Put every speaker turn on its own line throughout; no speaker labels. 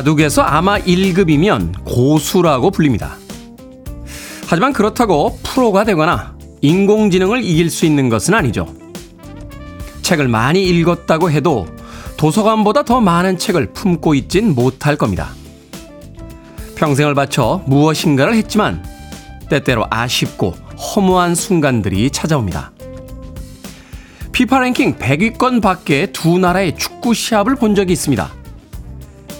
바둑에서 아마 1급이면 고수라고 불립니다. 하지만 그렇다고 프로가 되거나 인공지능을 이길 수 있는 것은 아니죠. 책을 많이 읽었다고 해도 도서관보다 더 많은 책을 품고 있진 못할 겁니다. 평생을 바쳐 무엇인가를 했지만 때때로 아쉽고 허무한 순간들이 찾아옵니다. 피파 랭킹 100위권 밖에 두 나라의 축구 시합을 본 적이 있습니다.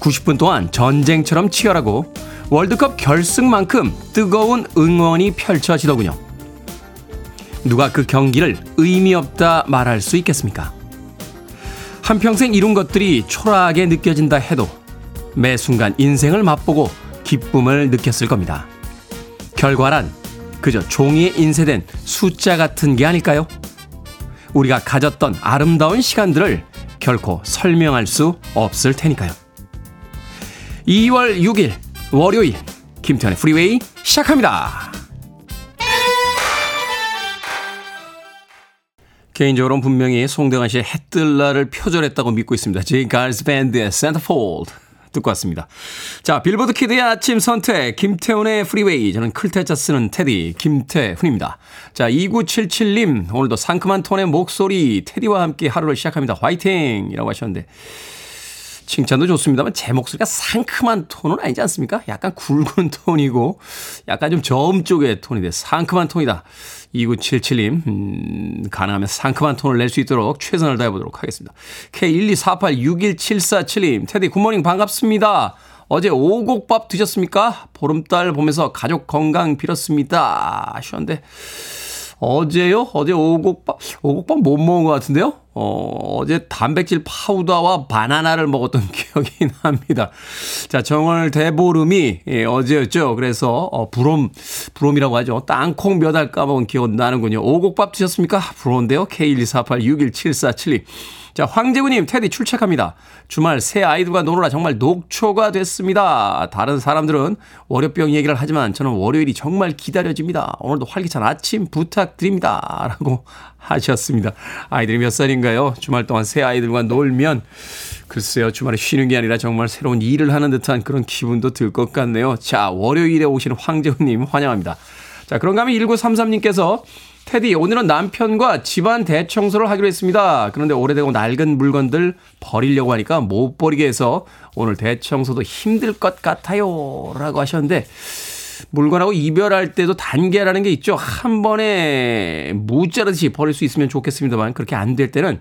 90분 동안 전쟁처럼 치열하고 월드컵 결승만큼 뜨거운 응원이 펼쳐지더군요. 누가 그 경기를 의미 없다 말할 수 있겠습니까? 한평생 이룬 것들이 초라하게 느껴진다 해도 매 순간 인생을 맛보고 기쁨을 느꼈을 겁니다. 결과란 그저 종이에 인쇄된 숫자 같은 게 아닐까요? 우리가 가졌던 아름다운 시간들을 결코 설명할 수 없을 테니까요. 2월 6일 월요일 김태훈의 Freeway 시작합니다. 개인적으로는 분명히 송대관 씨의 해뜰 날을 표절했다고 믿고 있습니다. J. Geils Band의 Centerfold 듣고 왔습니다. 자, 빌보드 kid의 아침 선택, 김태훈의 Freeway. 저는 클 태 자 쓰는 테디, 김태훈입니다. 자, 2977님, 오늘도 상큼한 톤의 목소리, 테디와 함께 하루를 시작합니다. 화이팅! 이라고 하셨는데. 칭찬도 좋습니다만 제 목소리가 상큼한 톤은 아니지 않습니까? 약간 굵은 톤이고 약간 좀 저음 쪽의 돼 상큼한 톤이다. 2977님 음, 가능하면 상큼한 톤을 낼 수 있도록 최선을 다해보도록 하겠습니다. K124861747님 테디 굿모닝 반갑습니다. 어제 오곡밥 드셨습니까? 보름달 보면서 가족 건강 빌었습니다. 하셨는데 어제요? 어제 오곡밥, 오곡밥 못 먹은 것 같은데요? 어, 어제 단백질 파우더와 바나나를 먹었던 기억이 납니다. 자, 정월 대보름이 예, 어제였죠. 그래서, 어, 부롬, 부롬이라고 하죠. 땅콩 몇 알 까먹은 기억 나는군요. 오곡밥 드셨습니까? 부러운데요. K124861747님. 자, 황재구님, 테디 출첵합니다. 주말 새 아이들과 노느라 정말 녹초가 됐습니다. 다른 사람들은 월요병 얘기를 하지만 저는 월요일이 정말 기다려집니다. 오늘도 활기찬 아침 부탁드립니다. 라고 하셨습니다. 아이들이 몇 살인가요? 주말 동안 새 아이들과 놀면 글쎄요, 주말에 쉬는 게 아니라 정말 새로운 일을 하는 듯한 그런 기분도 들 것 같네요. 자, 월요일에 오시는 황재훈님 환영합니다. 자, 그런가 하면 1933님께서 테디, 오늘은 남편과 집안 대청소를 하기로 했습니다. 그런데 오래되고 낡은 물건들 버리려고 하니까 못 버리게 해서 오늘 대청소도 힘들 것 같아요. 라고 하셨는데, 물건하고 이별할 때도 단계라는 게 있죠. 한 번에 무자르듯이 버릴 수 있으면 좋겠습니다만, 그렇게 안 될 때는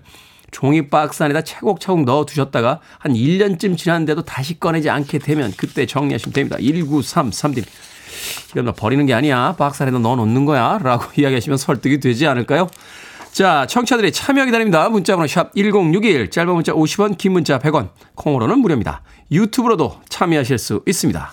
종이 박스 안에다 차곡차곡 넣어 두셨다가 한 1년쯤 지났는데도 다시 꺼내지 않게 되면 그때 정리하시면 됩니다. 1933님. 이건 뭐 버리는 게 아니야. 박스 안에 넣어 놓는 거야. 라고 이야기하시면 설득이 되지 않을까요? 자, 청취자들의 참여 기다립니다. 문자번호 샵 1061, 짧은 문자 50원, 긴 문자 100원, 콩으로는 무료입니다. 유튜브로도 참여하실 수 있습니다.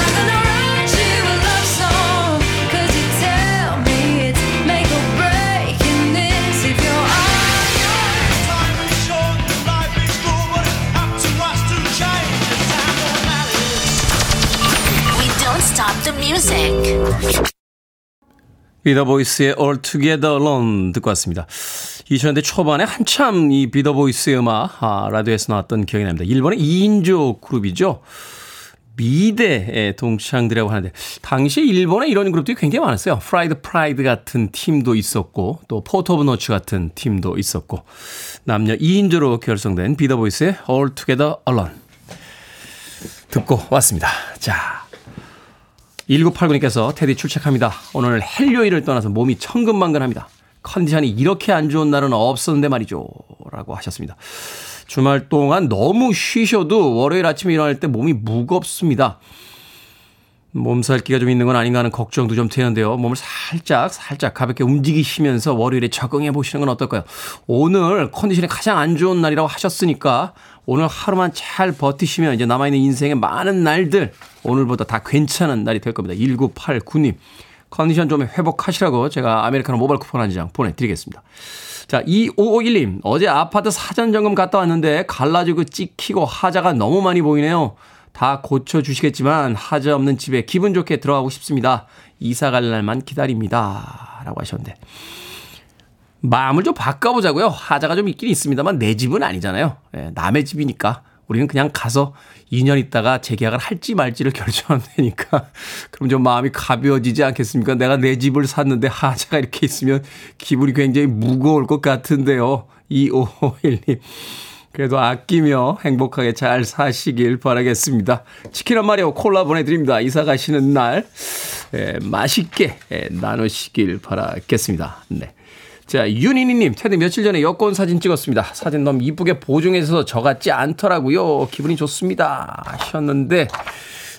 Be The Voice의 All Together Alone 듣고 왔습니다. 2000년대 초반에 한참 이 Be The Voice의 음악 아, 라디오에서 나왔던 기억이 납니다. 일본의 2인조 그룹이죠. 미대의 동창들이라고 하는데 당시 일본에 이런 그룹들이 굉장히 많았어요. Fried Pride 같은 팀도 있었고 또 Port of Notes 같은 팀도 있었고 남녀 2인조로 결성된 Be The Voice의 All Together Alone 듣고 왔습니다. 자 1989님께서 테디 출첵합니다. 오늘 헬요일을 떠나서 몸이 천근만근합니다. 컨디션이 이렇게 안 좋은 날은 없었는데 말이죠. 라고 하셨습니다. 주말 동안 너무 쉬셔도 월요일 아침에 일어날 때 몸이 무겁습니다. 몸살기가 좀 있는 건 아닌가 하는 걱정도 좀 되는데요. 몸을 살짝, 살짝 가볍게 움직이시면서 월요일에 적응해 보시는 건 어떨까요? 오늘 컨디션이 가장 안 좋은 날이라고 하셨으니까 오늘 하루만 잘 버티시면 이제 남아있는 인생의 많은 날들 오늘보다 다 괜찮은 날이 될 겁니다. 1989님. 컨디션 좀 회복하시라고 제가 아메리카노 모바일 쿠폰 한 장 보내드리겠습니다. 자, 2551님. 어제 아파트 사전 점검 갔다 왔는데 갈라지고 찍히고 하자가 너무 많이 보이네요. 다 고쳐주시겠지만 하자 없는 집에 기분 좋게 들어가고 싶습니다. 이사 갈 날만 기다립니다. 라고 하셨는데. 마음을 좀 바꿔보자고요. 하자가 좀 있긴 있습니다만 내 집은 아니잖아요. 예, 남의 집이니까. 우리는 그냥 가서 2년 있다가 재계약을 할지 말지를 결정하면 되니까 그럼 좀 마음이 가벼워지지 않겠습니까? 내가 내 집을 샀는데 하자가 이렇게 있으면 기분이 굉장히 무거울 것 같은데요. 2551님. 그래도 아끼며 행복하게 잘 사시길 바라겠습니다. 치킨 한 마리하고 콜라 보내드립니다. 이사 가시는 날, 에, 맛있게 에, 나누시길 바라겠습니다. 네. 자, 윤희니님, 테드 며칠 전에 여권 사진 찍었습니다. 사진 너무 이쁘게 보정해서 저 같지 않더라고요. 기분이 좋습니다. 하셨는데,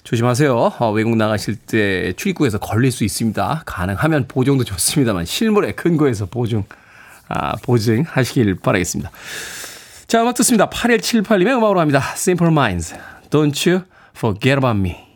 조심하세요. 어, 외국 나가실 때 출입국에서 걸릴 수 있습니다. 가능하면 보정도 좋습니다만, 실물에 근거해서 보증, 아, 보증하시길 바라겠습니다. 자, 음악 듣습니다. 8178님의 음악으로 합니다. Simple Minds, Don't You Forget About Me.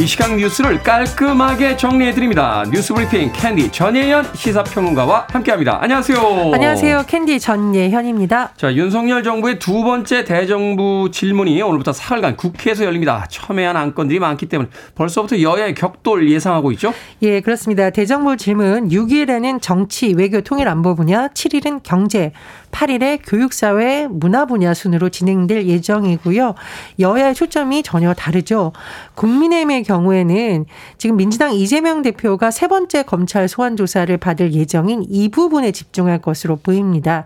이 시각 뉴스를 깔끔하게 정리해드립니다. 뉴스 브리핑 캔디 전예현 시사평론가와 함께합니다. 안녕하세요.
안녕하세요. 캔디 전예현입니다.
자, 윤석열 정부의 두 번째 대정부 질문이 오늘부터 사흘간 국회에서 열립니다. 첨예한 안건들이 많기 때문에 벌써부터 여야의 격돌 예상하고 있죠?
예, 그렇습니다. 대정부 질문 6일에는 정치, 외교, 통일, 안보 분야, 7일은 경제, 8일에 교육사회, 문화 분야 순으로 진행될 예정이고요. 여야의 초점이 전혀 다르죠. 국민의힘의 경우에는 지금 민주당 이재명 대표가 세 번째 검찰 소환 조사를 받을 예정인 이 부분에 집중할 것으로 보입니다.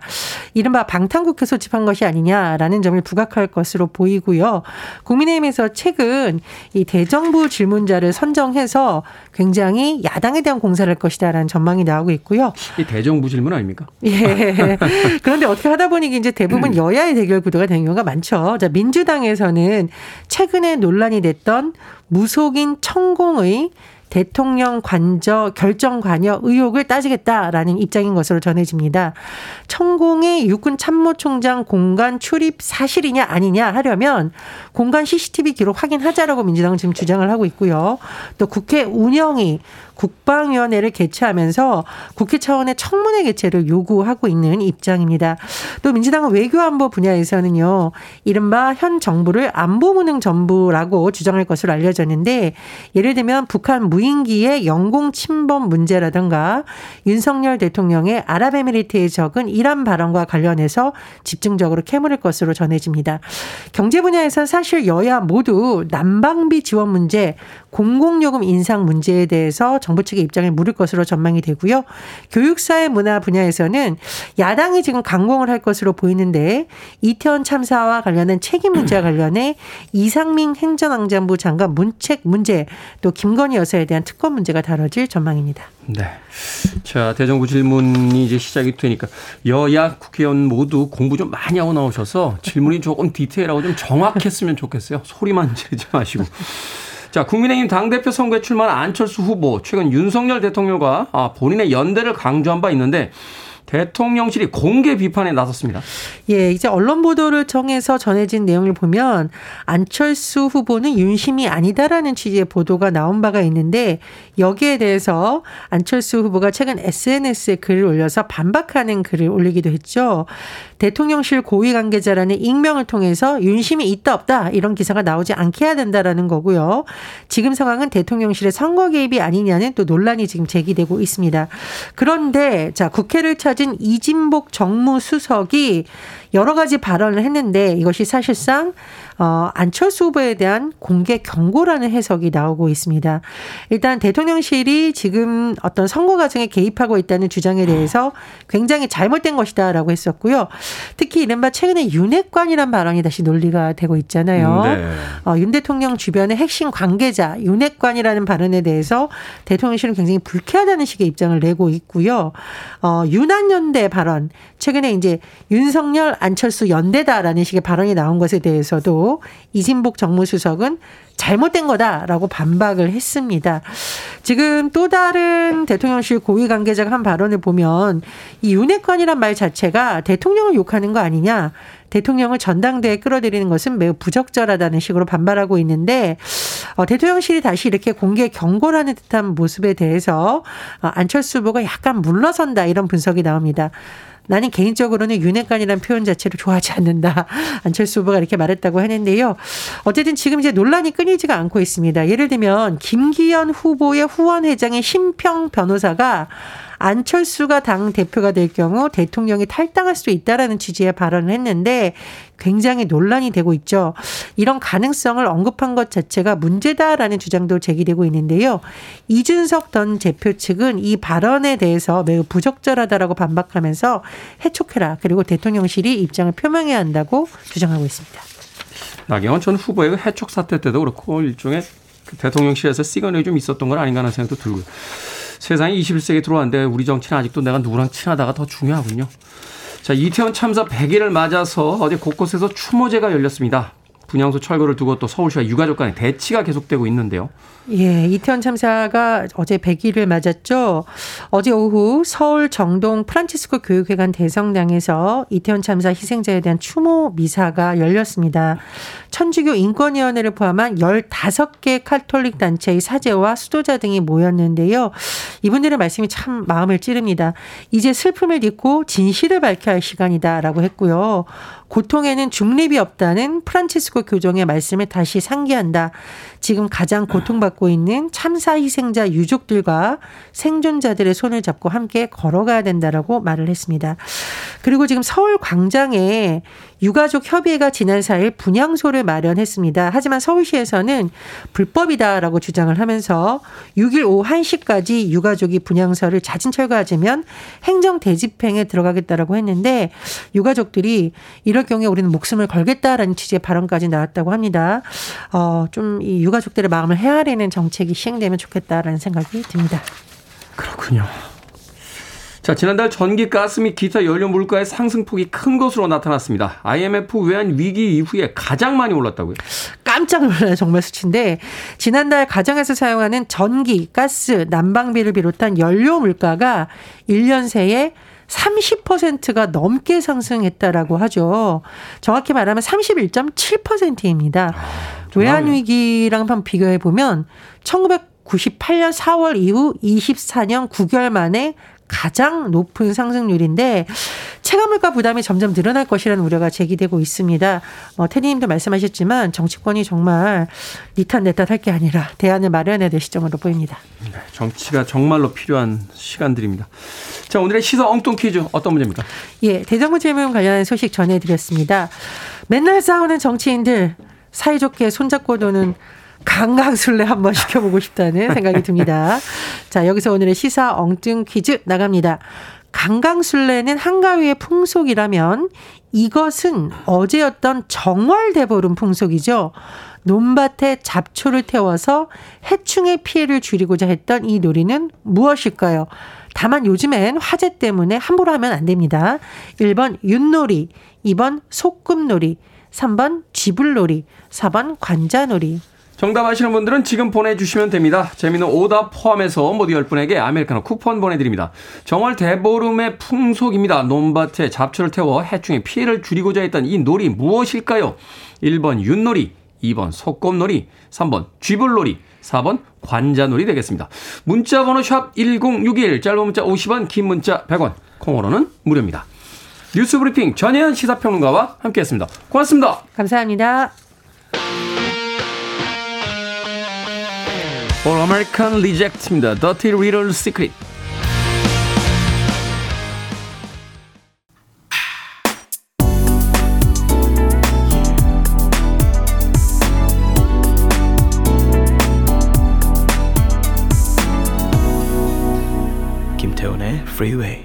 이른바 방탄국회 소집한 것이 아니냐라는 점을 부각할 것으로 보이고요. 국민의힘에서 최근 이 대정부 질문자를 선정해서 굉장히 야당에 대한 공사를 할 것이다라는 전망이 나오고 있고요.
이 대정부 질문 아닙니까?
예. 그런데 어떻게 하다 보니 이제 대부분 여야의 대결 구도가 되는 경우가 많죠. 자, 민주당에서는 최근에 논란이 됐던 무속인 천공의 대통령 관저 결정 관여 의혹을 따지겠다라는 입장인 것으로 전해집니다. 천공의 육군 참모총장 공간 출입 사실이냐 아니냐 하려면 공간 CCTV 기록 확인하자라고 민주당은 지금 주장을 하고 있고요. 또 국회 운영이 국방위원회를 개최하면서 국회 차원의 청문회 개최를 요구하고 있는 입장입니다. 또 민주당은 외교안보 분야에서는요, 이른바 현 정부를 안보무능 정부라고 주장할 것으로 알려졌는데, 예를 들면 북한 무 인기의 영공 침범 문제라든가 윤석열 대통령의 아랍에미리트에 적은 이란 발언과 관련해서 집중적으로 캐물을 것으로 전해집니다. 경제 분야에서는 사실 여야 모두 난방비 지원 문제, 공공요금 인상 문제에 대해서 정부 측의 입장을 물을 것으로 전망이 되고요. 교육사회 문화 분야에서는 야당이 지금 강공을 할 것으로 보이는데 이태원 참사와 관련된 책임 문제와 관련해 이상민 행정안전부 장관 문책 문제 또 김건희 여사에 대한 특검 문제가 다뤄질 전망입니다.
네. 자, 대정부 질문이 이제 시작이 되니까 여야 국회의원 모두 공부 좀 많이 하고 나오셔서 질문이 조금 디테일하고 좀 정확했으면 좋겠어요. 소리만 지르지 마시고. 자, 국민의힘 당대표 선거에 출마한 안철수 후보, 최근 윤석열 대통령과 아, 본인의 연대를 강조한 바 있는데 대통령실이 공개 비판에 나섰습니다.
예, 이제 언론 보도를 통해서 전해진 내용을 보면 안철수 후보는 윤심이 아니다라는 취지의 보도가 나온 바가 있는데 여기에 대해서 안철수 후보가 최근 SNS에 글을 올려서 반박하는 글을 올리기도 했죠. 대통령실 고위 관계자라는 익명을 통해서 윤심이 있다 없다 이런 기사가 나오지 않게 해야 된다라는 거고요. 지금 상황은 대통령실의 선거 개입이 아니냐는 또 논란이 지금 제기되고 있습니다. 그런데 자 국회를 찾은 이진복 정무수석이 여러 가지 발언을 했는데 이것이 사실상 어, 안철수 후보에 대한 공개 경고라는 해석이 나오고 있습니다. 일단 대통령실이 지금 어떤 선거 과정에 개입하고 있다는 주장에 대해서 굉장히 잘못된 것이다라고 했었고요. 특히 이른바 최근에 윤핵관이란 발언이 다시 논리가 되고 있잖아요. 네. 어, 윤 대통령 주변의 핵심 관계자 윤핵관이라는 발언에 대해서 대통령실은 굉장히 불쾌하다는 식의 입장을 내고 있고요. 어, 윤한연대 발언 최근에 이제 윤석열 안철수 연대다라는 식의 발언이 나온 것에 대해서도 이진복 정무수석은 잘못된 거다라고 반박을 했습니다. 지금 또 다른 대통령실 고위 관계자가 한 발언을 보면 이 윤핵관이란 말 자체가 대통령을 욕하는 거 아니냐. 대통령을 전당대에 끌어들이는 것은 매우 부적절하다는 식으로 반발하고 있는데 어, 대통령실이 다시 이렇게 공개 경고를 하는 듯한 모습에 대해서 어, 안철수 후보가 약간 물러선다 이런 분석이 나옵니다. 나는 개인적으로는 윤핵관이라는 표현 자체를 좋아하지 않는다. 안철수 후보가 이렇게 말했다고 하는데요. 어쨌든 지금 이제 논란이 끊이지가 않고 있습니다. 예를 들면 김기현 후보의 후원회장의 심평 변호사가 안철수가 당 대표가 될 경우 대통령이 탈당할 수 있다라는 취지의 발언을 했는데 굉장히 논란이 되고 있죠. 이런 가능성을 언급한 것 자체가 문제다라는 주장도 제기되고 있는데요. 이준석 전 대표 측은 이 발언에 대해서 매우 부적절하다라고 반박하면서 해촉해라 그리고 대통령실이 입장을 표명해야 한다고 주장하고 있습니다.
나경원 전 후보의 해촉 사태 때도 그렇고 일종의 그 대통령실에서 시그널이 좀 있었던 건 아닌가 하는 생각도 들고요. 세상이 21세기에 들어왔는데 우리 정치는 아직도 내가 누구랑 친하다가 더 중요하군요. 자, 이태원 참사 100일을 맞아서 어제 곳곳에서 추모제가 열렸습니다. 분향소 철거를 두고 또 서울시와 유가족 간의 대치가 계속되고 있는데요.
예, 이태원 참사가 어제 100일을 맞았죠. 어제 오후 서울 정동 프란치스코 교육회관 대성당에서 이태원 참사 희생자에 대한 추모 미사가 열렸습니다. 천주교 인권위원회를 포함한 15개 카톨릭 단체의 사제와 수도자 등이 모였는데요. 이분들의 말씀이 참 마음을 찌릅니다. 이제 슬픔을 딛고 진실을 밝혀야 할 시간이다라고 했고요. 고통에는 중립이 없다는 프란치스코 교정의 말씀을 다시 상기한다. 지금 가장 고통받고 있는 참사 희생자 유족들과 생존자들의 손을 잡고 함께 걸어가야 된다라고 말을 했습니다. 그리고 지금 서울 광장에 유가족 협의회가 지난 4일 분향소를 마련했습니다. 하지만 서울시에서는 불법이다라고 주장을 하면서 6일 오후 1시까지 유가족이 분향소를 자진 철거하자면 행정 대집행에 들어가겠다라고 했는데 유가족들이 이럴 경우에 우리는 목숨을 걸겠다라는 취지의 발언까지 나왔다고 합니다. 어, 좀 이 유가족들의 마음을 헤아리는 정책이 시행되면 좋겠다라는 생각이 듭니다.
그렇군요. 자, 지난달 전기, 가스 및 기타 연료 물가의 상승폭이 큰 것으로 나타났습니다. IMF 외환 위기 이후에 가장 많이 올랐다고요?
깜짝 놀라요. 정말 수치인데 지난달 가정에서 사용하는 전기, 가스, 난방비를 비롯한 연료 물가가 1년 새에 30%가 넘게 상승했다라고 하죠. 정확히 말하면 31.7%입니다. 아, 외환 위기랑 한번 비교해 보면 1998년 4월 이후 24년 9개월 만에 가장 높은 상승률인데 체감물가 부담이 점점 늘어날 것이라는 우려가 제기되고 있습니다. 어, 테디님도 말씀하셨지만 정치권이 정말 니탄 내탓 할게 아니라 대안을 마련해야 될 시점으로 보입니다.
네, 정치가 정말로 필요한 시간들입니다. 자 오늘의 시사 엉뚱 퀴즈 어떤 문제입니까?
예, 대정부 질문 관련한 소식 전해드렸습니다. 맨날 싸우는 정치인들 사이좋게 손잡고 도는 강강술래 한번 시켜보고 싶다는 생각이 듭니다. 자, 여기서 오늘의 시사 엉뚱 퀴즈 나갑니다. 강강술래는 한가위의 풍속이라면 이것은 어제였던 정월대보름 풍속이죠. 논밭에 잡초를 태워서 해충의 피해를 줄이고자 했던 이 놀이는 무엇일까요? 다만 요즘엔 화재 때문에 함부로 하면 안 됩니다. 1번 윷놀이, 2번 소꿉놀이, 3번 쥐불놀이, 4번 관자놀이.
정답 아시는 분들은 지금 보내주시면 됩니다. 재미는 오답 포함해서 모두 10분에게 아메리카노 쿠폰 보내드립니다. 정월 대보름의 풍속입니다. 논밭에 잡초를 태워 해충의 피해를 줄이고자 했던 이 놀이 무엇일까요? 1번 윷놀이, 2번 소꿉놀이, 3번 쥐불놀이, 4번 관자놀이 되겠습니다. 문자 번호 샵 1061, 짧은 문자 50원, 긴 문자 100원, 콩으로는 무료입니다. 뉴스 브리핑 전혜연 시사평론가와 함께했습니다. 고맙습니다.
감사합니다.
All American Reject입니다. Dirty Little Secret. 김태훈의 Freeway.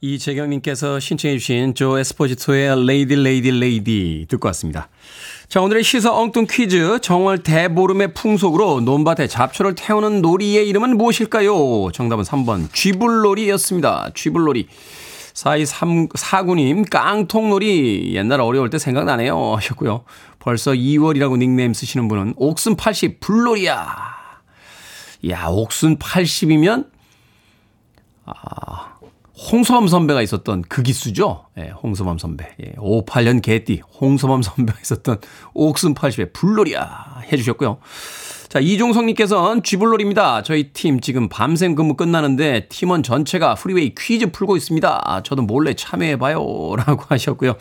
이재경님께서 신청해 주신 조 에스포지토의 Lady Lady Lady 듣고 왔습니다. 자, 오늘의 시사 엉뚱 퀴즈. 정월 대보름의 풍속으로 논밭에 잡초를 태우는 놀이의 이름은 무엇일까요? 정답은 3번 쥐불놀이였습니다. 쥐불놀이. 4234구님, 깡통놀이 옛날 어려울 때 생각나네요. 하셨고요. 벌써 2월이라고 닉네임 쓰시는 분은 옥슨 80 불놀이야. 야, 옥슨 80이면, 아, 홍서범 선배가 있었던 그 기수죠. 예, 홍서범 선배. 예, 58년 개띠 홍서범 선배가 있었던 옥슨 80의 불놀이야 해주셨고요. 자, 이종성님께서는 쥐불놀입니다. 저희 팀 지금 밤샘 근무 끝나는데 팀원 전체가 Freeway 퀴즈 풀고 있습니다. 저도 몰래 참여해봐요. 라고 하셨고요.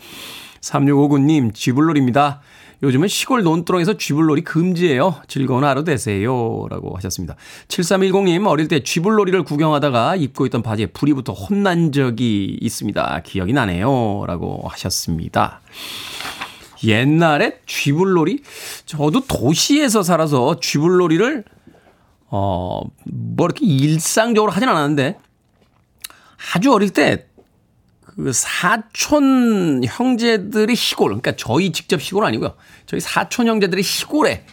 3659님, 쥐불놀입니다. 요즘은 시골 논두렁에서 쥐불놀이 금지예요. 즐거운 하루 되세요. 라고 하셨습니다. 7310님, 어릴 때 쥐불놀이를 구경하다가 입고 있던 바지에 불이 붙어 혼난 적이 있습니다. 기억이 나네요. 라고 하셨습니다. 옛날에 쥐불놀이? 저도 도시에서 살아서 쥐불놀이를, 어, 뭐 이렇게 일상적으로 하진 않았는데, 아주 어릴 때, 그 사촌 형제들이 시골, 그러니까 저희 직접 시골 아니고요. 저희 사촌 형제들이 시골에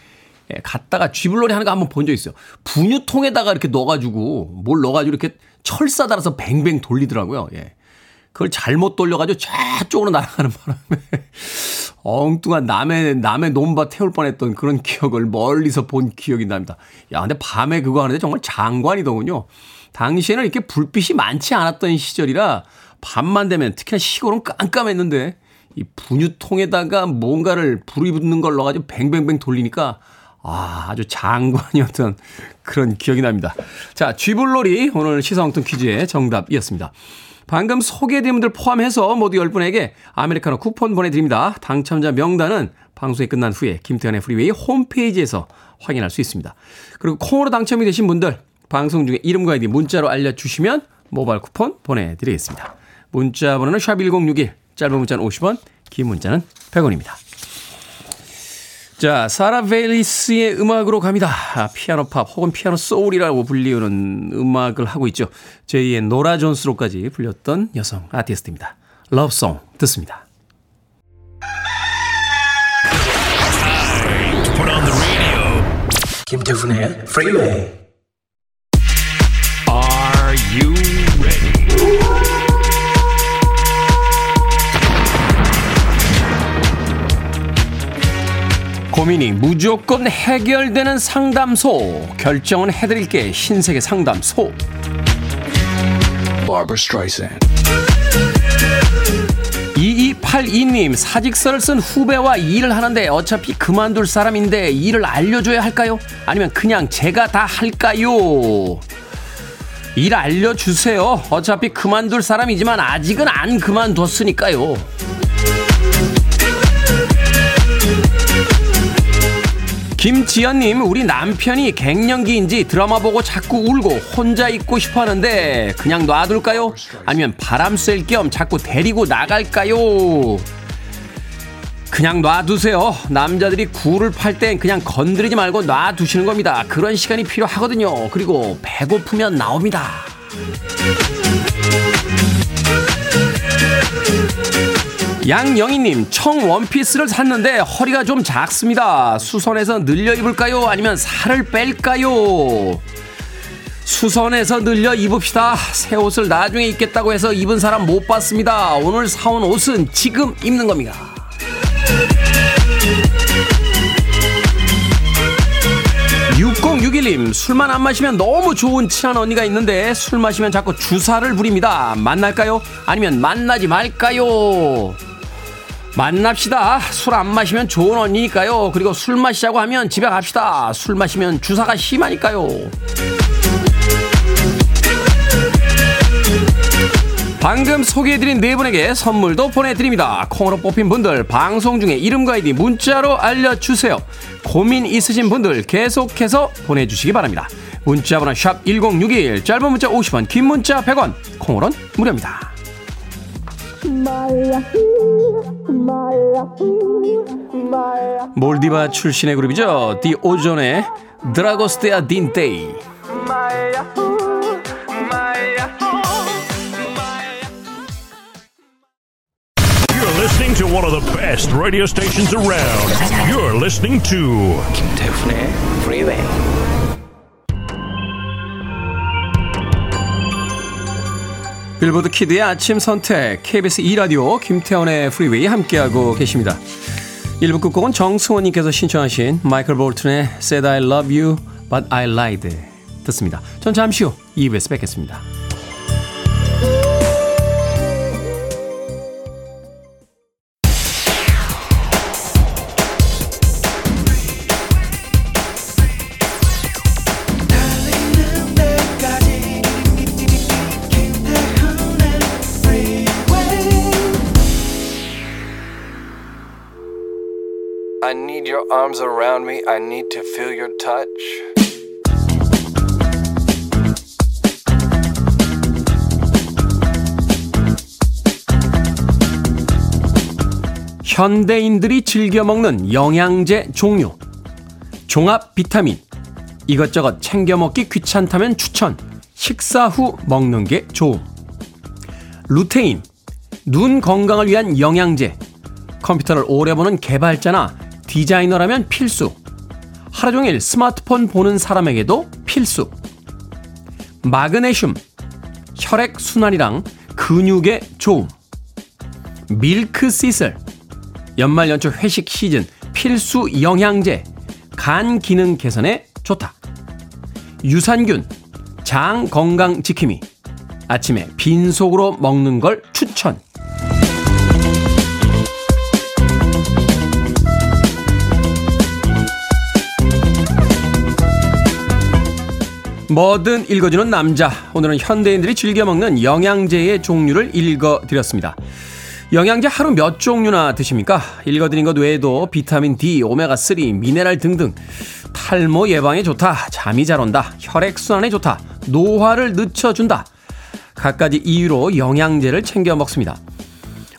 예, 갔다가 쥐불놀이 하는 거 한번 본 적 있어요. 분유통에다가 이렇게 넣어가지고, 뭘 넣어가지고 이렇게 철사 달아서 뱅뱅 돌리더라고요. 예. 그걸 잘못 돌려가지고 저쪽으로 날아가는 바람에 엉뚱한 남의, 남의 논밭 태울 뻔했던 그런 기억을 멀리서 본 기억이 납니다. 야, 근데 밤에 그거 하는데 정말 장관이더군요. 당시에는 이렇게 불빛이 많지 않았던 시절이라 밤만 되면 특히나 시골은 깜깜했는데 이 분유통에다가 뭔가를 불이 붙는 걸 넣어가지고 뱅뱅뱅 돌리니까 아, 아주 장관이었던 그런 기억이 납니다. 자, 쥐불놀이 오늘 시사엉뚱 퀴즈의 정답이었습니다. 방금 소개해드린 분들 포함해서 모두 10분에게 아메리카노 쿠폰 보내드립니다. 당첨자 명단은 방송이 끝난 후에 김태훈의 프리웨이 홈페이지에서 확인할 수 있습니다. 그리고 콩으로 당첨이 되신 분들 방송 중에 이름과 아이디 문자로 알려주시면 모바일 쿠폰 보내드리겠습니다. 문자 번호는 샵1061 짧은 문자는 50원 긴 문자는 100원입니다. 자, 사라 바렐리스의 음악으로 갑니다. 아, 피아노 팝 혹은 피아노 소울이라고 불리우는 음악을 하고 있죠. 제2의 노라 존스로까지 불렸던 여성 아티스트입니다. Love Song 듣습니다.
김태훈의 프리웨이
Are you
고민이 무조건 해결되는 상담소. 결정은 해드릴게. 흰색의 상담소. 2282님, 사직서를 쓴 후배와 일을 하는데 어차피 그만둘 사람인데 일을 알려줘야 할까요? 아니면 그냥 제가 다 할까요? 일 알려주세요. 어차피 그만둘 사람이지만 아직은 안 그만뒀으니까요. 김지연님, 우리 남편이 갱년기인지 드라마 보고 자꾸 울고 혼자 있고 싶어 하는데 그냥 놔둘까요? 아니면 바람 쐴 겸 자꾸 데리고 나갈까요? 그냥 놔두세요. 남자들이 굴을 팔 땐 그냥 건드리지 말고 놔두시는 겁니다. 그런 시간이 필요하거든요. 그리고 배고프면 나옵니다. 양영희님, 청 원피스를 샀는데 허리가 좀 작습니다. 수선해서 늘려 입을까요? 아니면 살을 뺄까요? 수선해서 늘려 입읍시다. 새 옷을 나중에 입겠다고 해서 입은 사람 못 봤습니다. 오늘 사온 옷은 지금 입는 겁니다. 6061님, 술만 안 마시면 너무 좋은 친한 언니가 있는데 술 마시면 자꾸 주사를 부립니다. 만날까요? 아니면 만나지 말까요? 만납시다. 술 안 마시면 좋은 언니니까요. 그리고 술 마시자고 하면 집에 갑시다. 술 마시면 주사가 심하니까요. 방금 소개해드린 네 분에게 선물도 보내드립니다. 콩으로 뽑힌 분들 방송 중에 이름과 아이디 문자로 알려주세요. 고민 있으신 분들 계속해서 보내주시기 바랍니다. 문자번호 샵 1061, 짧은 문자 50원, 긴 문자 100원, 콩으로는 무료입니다. 몰디바 출신의 그룹이죠. 디 오존의 드라고스테아 딘테이.
You're listening to one of the best radio stations around. You're listening to
김태훈
빌보드 키드의 아침 선택 KBS 2라디오 김태훈의 프리웨이 함께하고 계십니다. 1부 끝곡은 정승원님께서 신청하신 마이클 볼튼의 Said I Love You But I Lied 듣습니다. 전 잠시 후 2부에서 뵙겠습니다.
Arms around me. I need to feel your touch.
현대인들이 즐겨 먹는 영양제 종류. 종합 비타민. 이것저것 챙겨 먹기 귀찮다면 추천. 식사 후 먹는 게 좋음. 루테인. 눈 건강을 위한 영양제. 컴퓨터를 오래 보는 개발자나 디자이너라면 필수. 하루 종일 스마트폰 보는 사람에게도 필수. 마그네슘. 혈액 순환이랑 근육에 좋음. 밀크 시슬. 연말 연초 회식 시즌 필수 영양제. 간 기능 개선에 좋다. 유산균. 장 건강 지킴이. 아침에 빈속으로 먹는 걸 추천. 뭐든 읽어주는 남자. 오늘은 현대인들이 즐겨 먹는 영양제의 종류를 읽어드렸습니다. 영양제 하루 몇 종류나 드십니까? 읽어드린 것 외에도 비타민 D, 오메가3, 미네랄 등등 탈모 예방에 좋다, 잠이 잘 온다, 혈액순환에 좋다, 노화를 늦춰준다. 갖가지 이유로 영양제를 챙겨 먹습니다.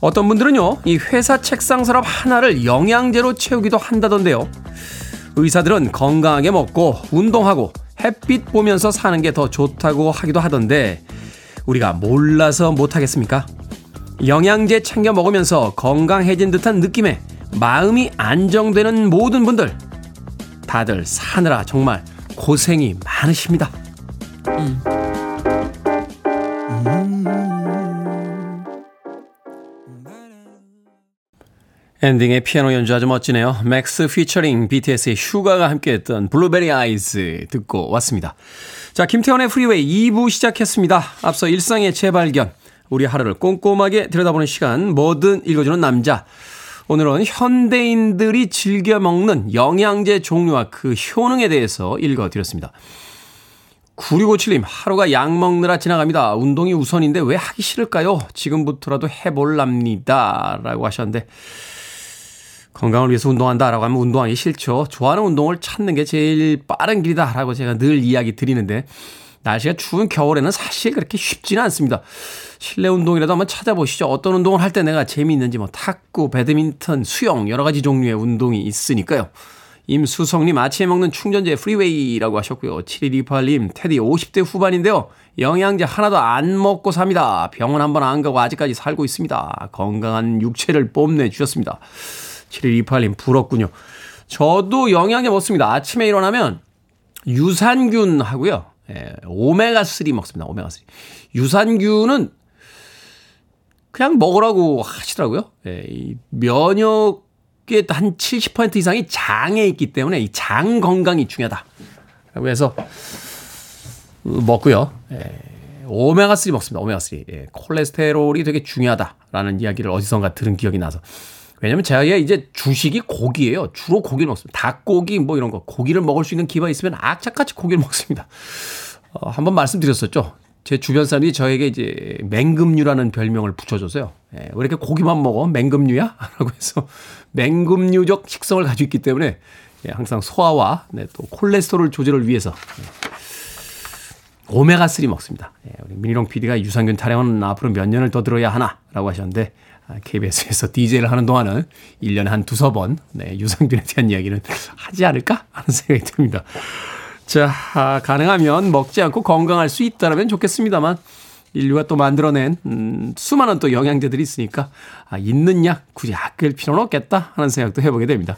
어떤 분들은요, 이 회사 책상 서랍 하나를 영양제로 채우기도 한다던데요. 의사들은 건강하게 먹고 운동하고 햇빛 보면서 사는 게 더 좋다고 하기도 하던데 우리가 몰라서 못하겠습니까? 영양제 챙겨 먹으면서 건강해진 듯한 느낌에 마음이 안정되는 모든 분들 다들 사느라 정말 고생이 많으십니다. 엔딩의 피아노 연주 아주 멋지네요. 맥스 피처링 BTS의 슈가가 함께했던 Blueberry Eyes 듣고 왔습니다. 자, 김태훈의 프리웨이 2부 시작했습니다. 앞서 일상의 재발견, 우리 하루를 꼼꼼하게 들여다보는 시간, 뭐든 읽어주는 남자. 오늘은 현대인들이 즐겨 먹는 영양제 종류와 그 효능에 대해서 읽어드렸습니다. 9657님, 하루가 약 먹느라 지나갑니다. 운동이 우선인데 왜 하기 싫을까요? 지금부터라도 해볼랍니다. 라고 하셨는데, 건강을 위해서 운동한다라고 하면 운동하기 싫죠. 좋아하는 운동을 찾는 게 제일 빠른 길이다라고 제가 늘 이야기 드리는데 날씨가 추운 겨울에는 사실 그렇게 쉽지는 않습니다. 실내 운동이라도 한번 찾아보시죠. 어떤 운동을 할 때 내가 재미있는지 뭐 탁구, 배드민턴, 수영 여러 가지 종류의 운동이 있으니까요. 임수성님 아침에 먹는 충전재 프리웨이라고 하셨고요. 7128님 테디 50대 후반인데요. 영양제 하나도 안 먹고 삽니다. 병원 한 번 안 가고 아직까지 살고 있습니다. 건강한 육체를 뽐내 주셨습니다. 7128님 부럽군요. 저도 영양제 먹습니다. 아침에 일어나면 유산균 하고요. 예, 오메가3 먹습니다. 오메가3. 유산균은 그냥 먹으라고 하시더라고요. 예, 이 면역의 한 70% 이상이 장에 있기 때문에 이 장 건강이 중요하다. 라고 해서 먹고요. 예, 오메가3 먹습니다. 오메가3. 예, 콜레스테롤이 되게 중요하다라는 이야기를 어디선가 들은 기억이 나서. 왜냐면 제가 이제 주식이 고기예요. 주로 고기를 먹습니다. 닭고기 뭐 이런 거. 고기를 먹을 수 있는 기반이 있으면 악착같이 고기를 먹습니다. 어, 한번 말씀드렸었죠. 제 주변 사람들이 저에게 이제 맹금류라는 별명을 붙여줘서요. 예, 왜 이렇게 고기만 먹어? 맹금류야? 라고 해서 맹금류적 식성을 가지고 있기 때문에 예, 항상 소화와 네, 또 콜레스테롤 조절을 위해서 예, 오메가3 먹습니다. 예, 우리 미니롱 PD가 유산균 타령은 앞으로 몇 년을 더 들어야 하나? 라고 하셨는데 KBS에서 아, DJ를 하는 동안은 1년에 한 두서 번 네, 유산균에 대한 이야기는 하지 않을까 하는 생각이 듭니다. 자, 아, 가능하면 먹지 않고 건강할 수 있다면 좋겠습니다만 인류가 또 만들어낸 음, 수많은 또 영양제들이 있으니까 아, 있는 약 굳이 아낄 필요는 없겠다 하는 생각도 해보게 됩니다.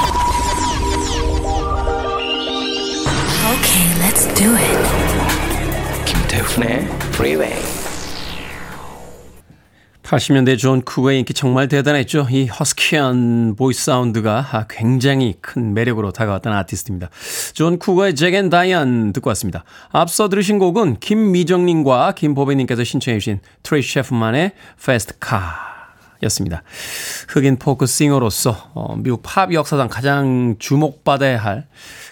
Okay, let's do it.
김태훈의 Freeway.
80년대 존 쿠거의 인기 정말 대단했죠. 이 허스키한 보이스 사운드가 굉장히 큰 매력으로 다가왔던 아티스트입니다. 존 쿠거의 Jack and Diane 듣고 왔습니다. 앞서 들으신 곡은 김미정님과 김보배님께서 신청해 주신 트레이시 채프먼의 Fast Car 였습니다. 흑인 포크 싱어로서 어, 미국 팝 역사상 가장 주목받아야 할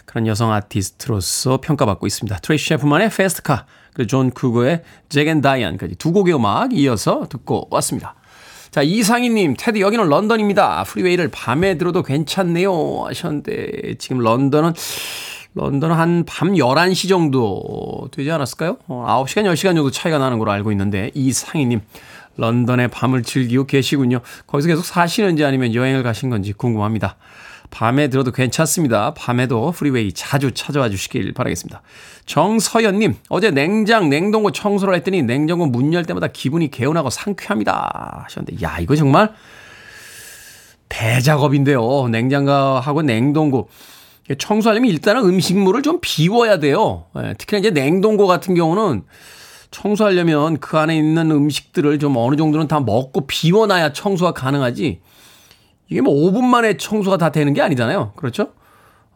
그런 여성 아티스트로서 평가받고 있습니다. 트레이시 채프먼의 Car 그리고 존 쿠거의 Jack and Diane까지 두 곡의 음악 이어서 듣고 왔습니다. 자, 이상희님, 테디, 여기는 런던입니다. 프리웨이를 밤에 들어도 괜찮네요. 하셨는데, 지금 런던은, 런던은 한밤 11시 정도 되지 않았을까요? 어, 9시간, 10시간 정도 차이가 나는 걸로 알고 있는데, 이상희님, 런던의 밤을 즐기고 계시군요. 거기서 계속 사시는지 아니면 여행을 가신 건지 궁금합니다. 밤에 들어도 괜찮습니다. 밤에도 프리웨이 자주 찾아와 주시길 바라겠습니다. 정서연님, 어제 냉장, 냉동고 청소를 했더니 냉장고 문 열 때마다 기분이 개운하고 상쾌합니다. 하셨는데, 야, 이거 정말 대작업인데요. 냉장고하고 냉동고. 청소하려면 일단은 음식물을 좀 비워야 돼요. 예, 특히나 이제 냉동고 같은 경우는 청소하려면 그 안에 있는 음식들을 좀 어느 정도는 다 먹고 비워놔야 청소가 가능하지. 이게 뭐 5분 만에 청소가 다 되는 게 아니잖아요. 그렇죠?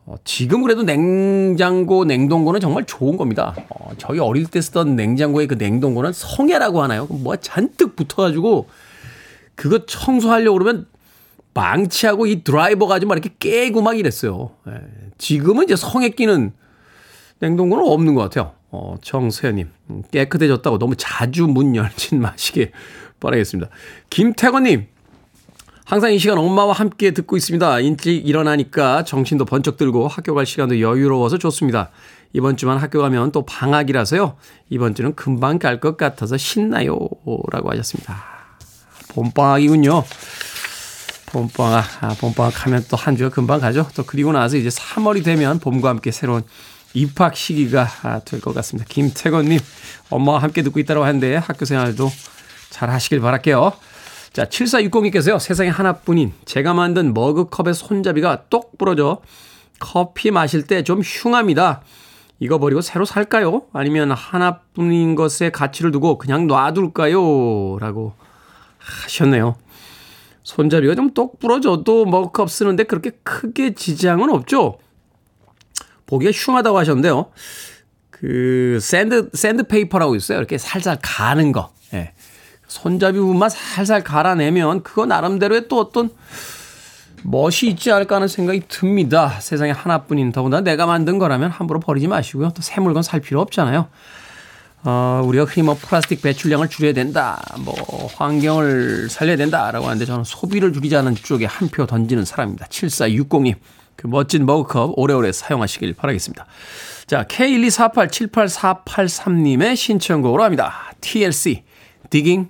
어, 지금 그래도 냉장고, 냉동고는 정말 좋은 겁니다. 어, 저희 어릴 때 쓰던 냉장고의 그 냉동고는 성애라고 하나요? 뭐 잔뜩 붙어가지고 그거 청소하려고 그러면 망치하고 이 드라이버가 좀막 이렇게 깨고 막 이랬어요. 예, 지금은 이제 성에 끼는 냉동고는 없는 것 같아요. 어, 정세현님, 음, 깨끗해졌다고 너무 자주 문 열진 마시길 바라겠습니다. 김태건님, 항상 이 시간 엄마와 함께 듣고 있습니다. 일찍 일어나니까 정신도 번쩍 들고 학교 갈 시간도 여유로워서 좋습니다. 이번 주만 학교 가면 또 방학이라서요. 이번 주는 금방 갈 것 같아서 신나요. 라고 하셨습니다. 봄방학이군요. 봄방학, 아, 봄방학 하면 또 한 주가 금방 가죠. 또 그리고 나서 이제 3월이 되면 봄과 함께 새로운 입학 시기가 아, 될것 같습니다. 김태건님, 엄마와 함께 듣고 있다고 하는데 학교 생활도 잘 하시길 바랄게요. 자, 7460님께서요, 세상에 하나뿐인 제가 만든 머그컵의 손잡이가 똑 부러져 커피 마실 때 좀 흉합니다. 이거 버리고 새로 살까요? 아니면 하나뿐인 것에 가치를 두고 그냥 놔둘까요? 라고 하셨네요. 손잡이가 좀 똑 부러져도 머그컵 쓰는데 그렇게 크게 지장은 없죠? 보기가 흉하다고 하셨는데요. 그, 샌드, 샌드페이퍼라고 있어요. 이렇게 살살 가는 거. 예. 손잡이 부분만 살살 갈아내면 그거 나름대로의 또 어떤 멋이 있지 않을까 하는 생각이 듭니다. 세상에 하나뿐인 더군다나 내가 만든 거라면 함부로 버리지 마시고요. 또 새 물건 살 필요 없잖아요. 어, 우리가 흔히 뭐 플라스틱 배출량을 줄여야 된다, 뭐 환경을 살려야 된다라고 하는데 저는 소비를 줄이자는 쪽에 한 표 던지는 사람입니다. 7460님. 그 멋진 머그컵 오래오래 사용하시길 바라겠습니다. 자, K124878483님의 신청곡으로 합니다. TLC, Digging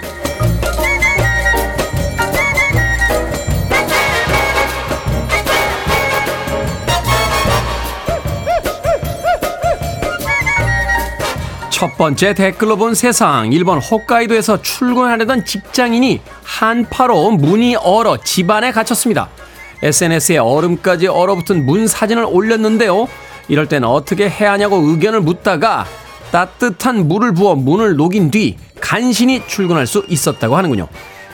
첫 번째 댓글로 본 세상. 일본 홋카이도에서 출근하려던 직장인이 한파로 문이 얼어 집안에 갇혔습니다. SNS에 얼음까지 얼어붙은 문 사진을 올렸는데요. 이럴 땐 어떻게 해야 하냐고 의견을 묻다가 따뜻한 물을 부어 문을 녹인 뒤 간신히 출근할 수 있었다고 하는군요.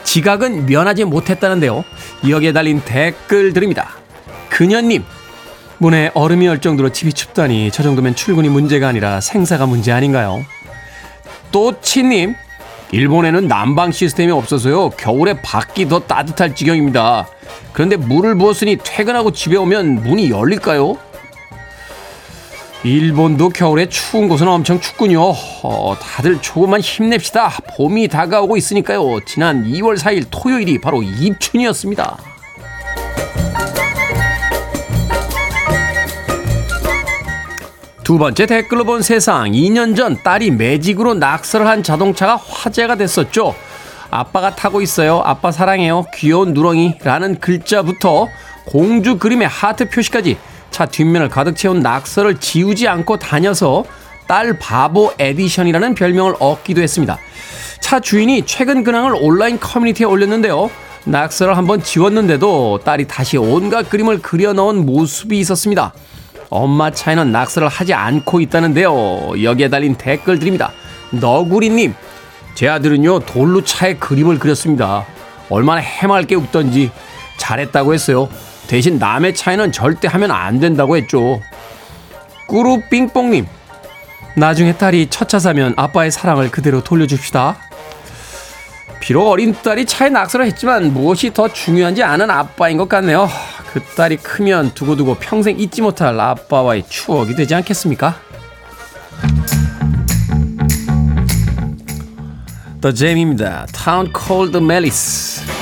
지각은 면하지 못했다는데요. 여기에 달린 댓글들입니다. 그녀님, 문에 얼음이 얼 정도로 집이 춥다니 저 정도면 출근이 문제가 아니라 생사가 문제 아닌가요? 또치님, 일본에는 난방 시스템이 없어서요. 겨울에 밖이 더 따뜻할 지경입니다. 그런데 물을 부었으니 퇴근하고 집에 오면 문이 열릴까요? 일본도 겨울에 추운 곳은 엄청 춥군요. 어, 다들 조금만 힘냅시다. 봄이 다가오고 있으니까요. 지난 2월 4일 토요일이 바로 입춘이었습니다. 두 번째 댓글로 본 세상. 2년 전 딸이 매직으로 낙서를 한 자동차가 화제가 됐었죠. 아빠가 타고 있어요. 아빠 사랑해요. 귀여운 누렁이라는 글자부터 공주 그림의 하트 표시까지 차 뒷면을 가득 채운 낙서를 지우지 않고 다녀서 딸 바보 에디션이라는 별명을 얻기도 했습니다. 차 주인이 최근 근황을 온라인 커뮤니티에 올렸는데요. 낙서를 한번 지웠는데도 딸이 다시 온갖 그림을 그려 넣은 모습이 있었습니다. 엄마 차에는 낙서를 하지 않고 있다는데요. 여기에 달린 댓글들입니다. 너구리님, 제 아들은요, 돌로 차에 그림을 그렸습니다. 얼마나 해맑게 웃던지 잘했다고 했어요. 대신 남의 차에는 절대 하면 안 된다고 했죠. 꾸루삥뽕님, 나중에 딸이 첫 차 사면 아빠의 사랑을 그대로 돌려줍시다. 비록 어린 딸이 차에 낙서를 했지만 무엇이 더 중요한지 아는 아빠인 것 같네요. 그 딸이 크면 두고두고 평생 잊지 못할 아빠와의 추억이 되지 않겠습니까? The Jam입니다. Town Called Malice.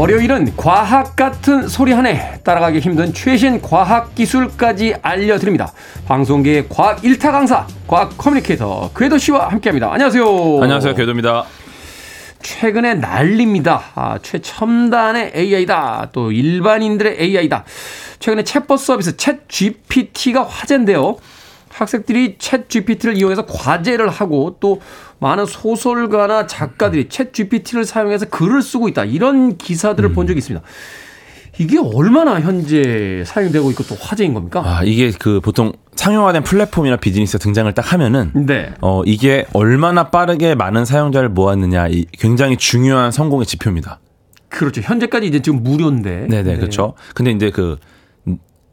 월요일은 과학 같은 소리 하네 따라가기 힘든 최신 과학 기술까지 알려드립니다. 방송계의 과학 일타 강사, 과학 커뮤니케이터 궤도 씨와 함께합니다. 안녕하세요.
안녕하세요, 궤도입니다.
최근에 난립니다. 아, 최첨단의 AI다. 또 일반인들의 AI다. 최근에 챗봇 서비스 챗 GPT가 화제인데요. 학생들이 챗 GPT를 이용해서 과제를 하고 또 많은 소설가나 작가들이 챗 GPT를 사용해서 글을 쓰고 있다. 이런 기사들을 본 적이 있습니다. 이게 얼마나 현재 사용되고 있고 또 화제인 겁니까?
아, 이게 그 보통 상용화된 플랫폼이나 비즈니스 등장을 딱 하면은
네.
어, 이게 얼마나 빠르게 많은 사용자를 모았느냐 이 굉장히 중요한 성공의 지표입니다.
그렇죠. 현재까지 이제 지금 무료인데.
네네, 그렇죠. 근데 이제 그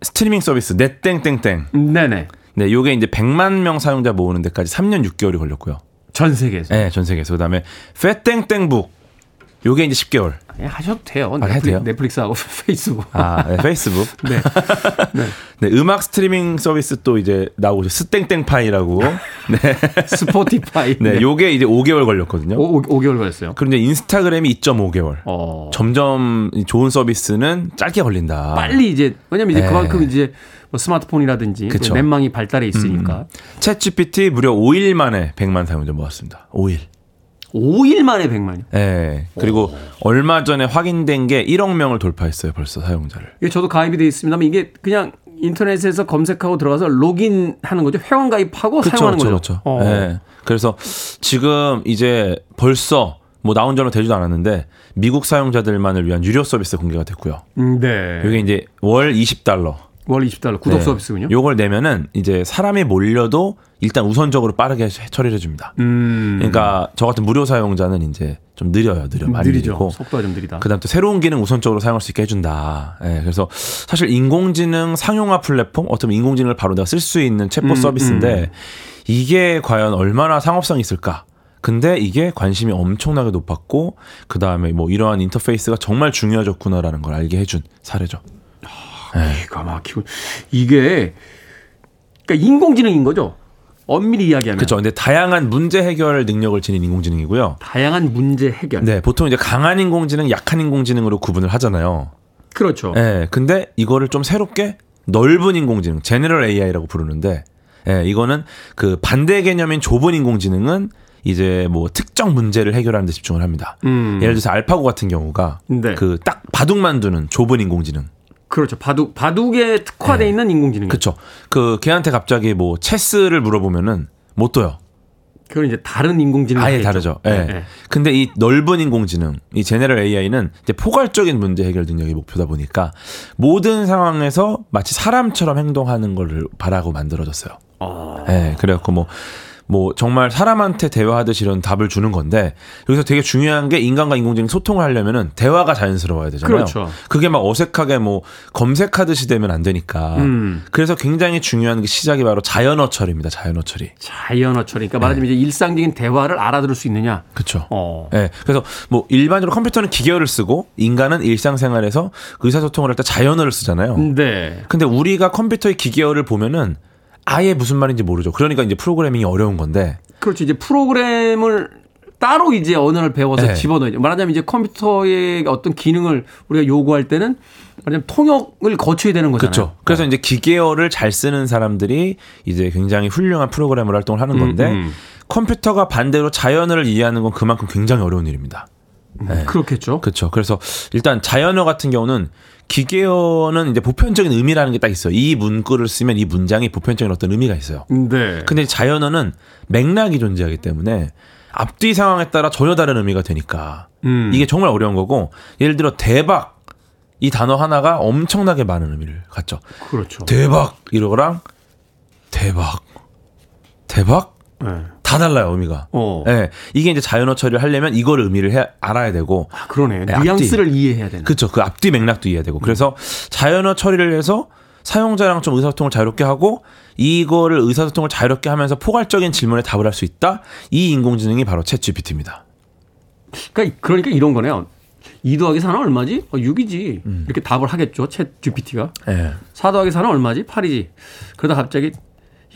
스트리밍 서비스 넷땡땡땡.
네네.
네, 요게 이제 100만 명 사용자 모으는 데까지 3년 6개월이 걸렸고요.
전 세계에서.
네, 전 세계에서. 그다음에 페땡땡북. 요게 이제 10개월.
예, 하셔도 돼요.
아, 해도 돼요?
넷플릭스하고 페이스북.
아, 네, 페이스북.
네.
네, 음악 스트리밍 서비스 또 이제 나오고 스땡땡파이라고. 네.
스포티파이.
네, 요게 이제 5개월 걸렸거든요.
5, 5개월 걸렸어요.
그런데 인스타그램이 2.5개월.
어.
점점 이 좋은 서비스는 짧게 걸린다.
빨리 이제 왜냐면 이제
네.
그만큼 이제 뭐 스마트폰이라든지
그쵸.
넷망이 발달해 있으니까
챗 GPT 무려 5일 만에 100만 사용자 모았습니다. 5일.
5일 만에 100만이요.
예. 그리고 얼마 전에 확인된 게 1억 명을 돌파했어요. 벌써 사용자를.
이게 저도 가입이 돼 있습니다만 이게 그냥 인터넷에서 검색하고 들어가서 로그인하는 거죠. 회원 가입하고 사용하는 거죠.
그렇죠.
어.
예. 그래서 지금 이제 벌써 뭐 나온 지 얼마 되지도 않았는데 미국 사용자들만을 위한 유료 서비스 공개가 됐고요.
음, 네.
이게 이제 월 20달러.
월 20달러 구독
네.
서비스군요.
요걸 내면은 이제 사람이 몰려도 일단 우선적으로 빠르게 처리를 해줍니다.
음.
그러니까 저 같은 무료 사용자는 이제 좀 느려요, 느려 많이
느리죠.
느리고.
속도가 좀 느리다.
그다음 또 새로운 기능 우선적으로 사용할 수 있게 해준다. 예, 그래서 사실 인공지능 상용화 플랫폼, 어쩌면 인공지능을 바로 내가 쓸 수 있는 챗봇
음,
서비스인데 이게 과연 얼마나 상업성이 있을까? 근데 이게 관심이 엄청나게 높았고 그 다음에 뭐 이러한 인터페이스가 정말 중요해졌구나라는 걸 알게 해준 사례죠.
기가 막히고 이게 그러니까 인공지능인 거죠. 엄밀히 이야기하면
그렇죠. 근데 다양한 문제 해결 능력을 지닌 인공지능이고요.
다양한 문제 해결.
네, 보통 이제 강한 인공지능, 약한 인공지능으로 구분을 하잖아요.
그렇죠.
예, 근데 이거를 좀 새롭게 넓은 인공지능, 제너럴 AI라고 부르는데, 예, 이거는 그 반대 개념인 좁은 인공지능은 이제 뭐 특정 문제를 해결하는 데 집중을 합니다.
음.
예를 들어서 알파고 같은 경우가
네.
그딱 바둑만 두는 좁은 인공지능.
그렇죠. 바둑 바둑에 특화돼 있는 인공지능.
네. 그쵸. 그 걔한테 갑자기 뭐 체스를 물어보면은 못 둬요.
그건 이제 다른 인공지능
아예. 다르죠. 예.
네, 네.
근데 이 넓은 인공지능, 이 제네럴 AI는 이제 포괄적인 문제 해결 능력이 목표다 보니까 모든 상황에서 마치 사람처럼 행동하는 거를 바라고 만들어졌어요.
아.
예. 그래갖고 뭐, 뭐 정말 사람한테 대화하듯이 이런 답을 주는 건데 여기서 되게 중요한 게 인간과 인공지능이 소통을 하려면은 대화가 자연스러워야 되잖아요.
그렇죠.
그게 막 어색하게 뭐 검색하듯이 되면 안 되니까.
음.
그래서 굉장히 중요한 게 시작이 바로 자연어 처리입니다. 자연어 처리.
자연어 처리. 그러니까 말하자면 이제 일상적인 대화를 알아들을 수 있느냐.
그렇죠.
어.
예. 그래서 뭐 일반적으로 컴퓨터는 기계어를 쓰고 인간은 일상생활에서 의사소통을 할 때 자연어를 쓰잖아요.
네.
근데 우리가 컴퓨터의 기계어를 보면은 아예 무슨 말인지 모르죠. 그러니까 이제 프로그래밍이 어려운 건데.
그렇죠. 이제 프로그램을 따로 이제 언어를 배워서
네.
집어넣어야죠. 말하자면 이제 컴퓨터의 어떤 기능을 우리가 요구할 때는 말하자면 통역을 거쳐야 되는 거잖아요.
그렇죠. 그래서 이제 기계어를 잘 쓰는 사람들이 이제 굉장히 훌륭한 프로그래머 활동을 하는 건데
음, 음.
컴퓨터가 반대로 자연어를 이해하는 건 그만큼 굉장히 어려운 일입니다. 네.
그렇겠죠.
그렇죠. 그래서 일단 자연어 같은 경우는 기계어는 이제 보편적인 의미라는 게 딱 있어요. 이 문구를 쓰면 이 문장이 보편적인 어떤 의미가 있어요.
네.
근데 자연어는 맥락이 존재하기 때문에 앞뒤 상황에 따라 전혀 다른 의미가 되니까
음.
이게 정말 어려운 거고 예를 들어 대박 이 단어 하나가 엄청나게 많은 의미를 갖죠.
그렇죠.
대박 이거랑 대박 대박
네.
다 달라요 의미가.
어.
예, 이게 이제 자연어 처리를 하려면 이걸 의미를 해, 알아야 되고
아, 그러네.
네,
뉘앙스를 이해해야 되는.
그렇죠. 그 앞뒤 맥락도 이해해야 되고. 그래서 자연어 처리를 해서 사용자랑 좀 의사소통을 자유롭게 하고 이거를 의사소통을 자유롭게 하면서 포괄적인 질문에 답을 할 수 있다. 이 인공지능이 바로 챗 GPT입니다.
그러니까, 그러니까 이런 거네요. 2 더하기 4는 얼마지? 어, 6이지.
음.
이렇게 답을 하겠죠. 챗 GPT가.
예.
4 더하기 4는 얼마지? 8이지. 그러다 갑자기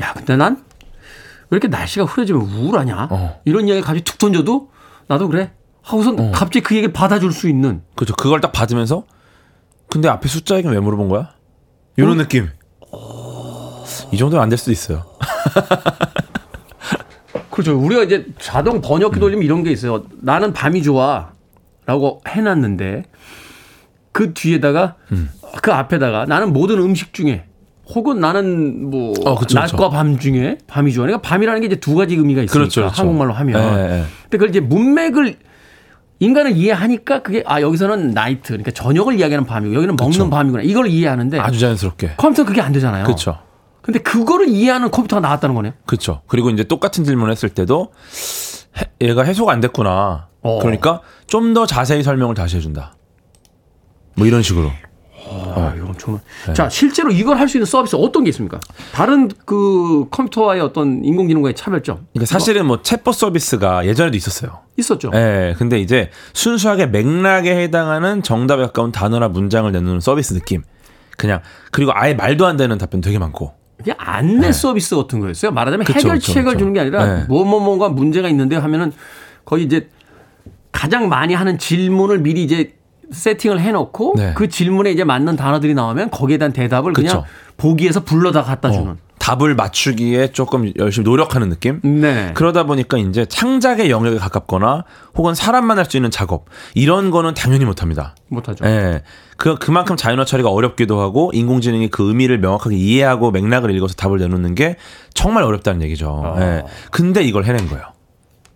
야, 근데 난 왜 이렇게 날씨가 흐려지면 우울하냐?
어.
이런 이야기 갑자기 툭 던져도 나도 그래. 하고선 갑자기 그 얘기를 받아줄 수 있는.
그렇죠. 그걸 딱 받으면서 근데 앞에 숫자 얘기는 왜 물어본 거야? 이런 느낌. 이 정도는 안될 수도 있어요.
그렇죠. 우리가 이제 자동 번역기 돌리면 이런 게 있어요. 나는 밤이 좋아. 라고 해놨는데 그 뒤에다가
음.
그 앞에다가 나는 모든 음식 중에 혹은 나는 뭐
어, 그쵸,
낮과
그쵸.
밤 중에 밤이 좋아. 그러니까 밤이라는 게 이제 두 가지 의미가 있으니까
그렇죠, 그렇죠.
한국말로 하면.
예, 예.
근데 그걸 이제 문맥을 인간을 이해하니까 그게 아 여기서는 나이트 그러니까 저녁을 이야기하는 밤이고 여기는 먹는
그쵸.
밤이구나 이걸 이해하는데
아주 자연스럽게.
컴퓨터는 그게 안 되잖아요.
그렇죠.
근데 그거를 이해하는 컴퓨터가 나왔다는 거네요.
그렇죠. 그리고 이제 똑같은 질문을 했을 때도 해- 얘가 해소가 안 됐구나.
어.
그러니까 좀 더 자세히 설명을 다시 해준다. 뭐 이런 식으로.
아, 이건 정말.
네.
자, 실제로 이걸 할 수 있는 서비스 어떤 게 있습니까? 다른 그 컴퓨터와의 어떤 인공지능과의 차별점
그러니까 사실은 뭐 챗봇 서비스가 예전에도 있었어요.
있었죠.
예, 근데 이제 순수하게 맥락에 해당하는 정답에 가까운 단어나 문장을 내놓는 서비스 느낌. 그냥 그리고 아예 말도 안 되는 답변 되게 많고.
그게 안내 서비스 같은 거였어요. 말하자면
네. 그쵸,
해결책을
그쵸, 그쵸.
주는 게 아니라
네.
뭐뭐 뭐가 문제가 있는데 하면은 거의 이제 가장 많이 하는 질문을 미리 이제 세팅을 해놓고
네.
그 질문에 이제 맞는 단어들이 나오면 거기에 대한 대답을 그냥
그쵸.
보기에서 불러다 갖다 주는.
어, 답을 맞추기에 조금 열심히 노력하는 느낌?
네.
그러다 보니까 이제 창작의 영역에 가깝거나 혹은 사람만 할 수 있는 작업 이런 거는 당연히 못합니다.
못하죠.
예. 그 그만큼 자연어 처리가 어렵기도 하고 인공지능이 그 의미를 명확하게 이해하고 맥락을 읽어서 답을 내놓는 게 정말 어렵다는 얘기죠.
아.
예. 근데 이걸 해낸 거예요.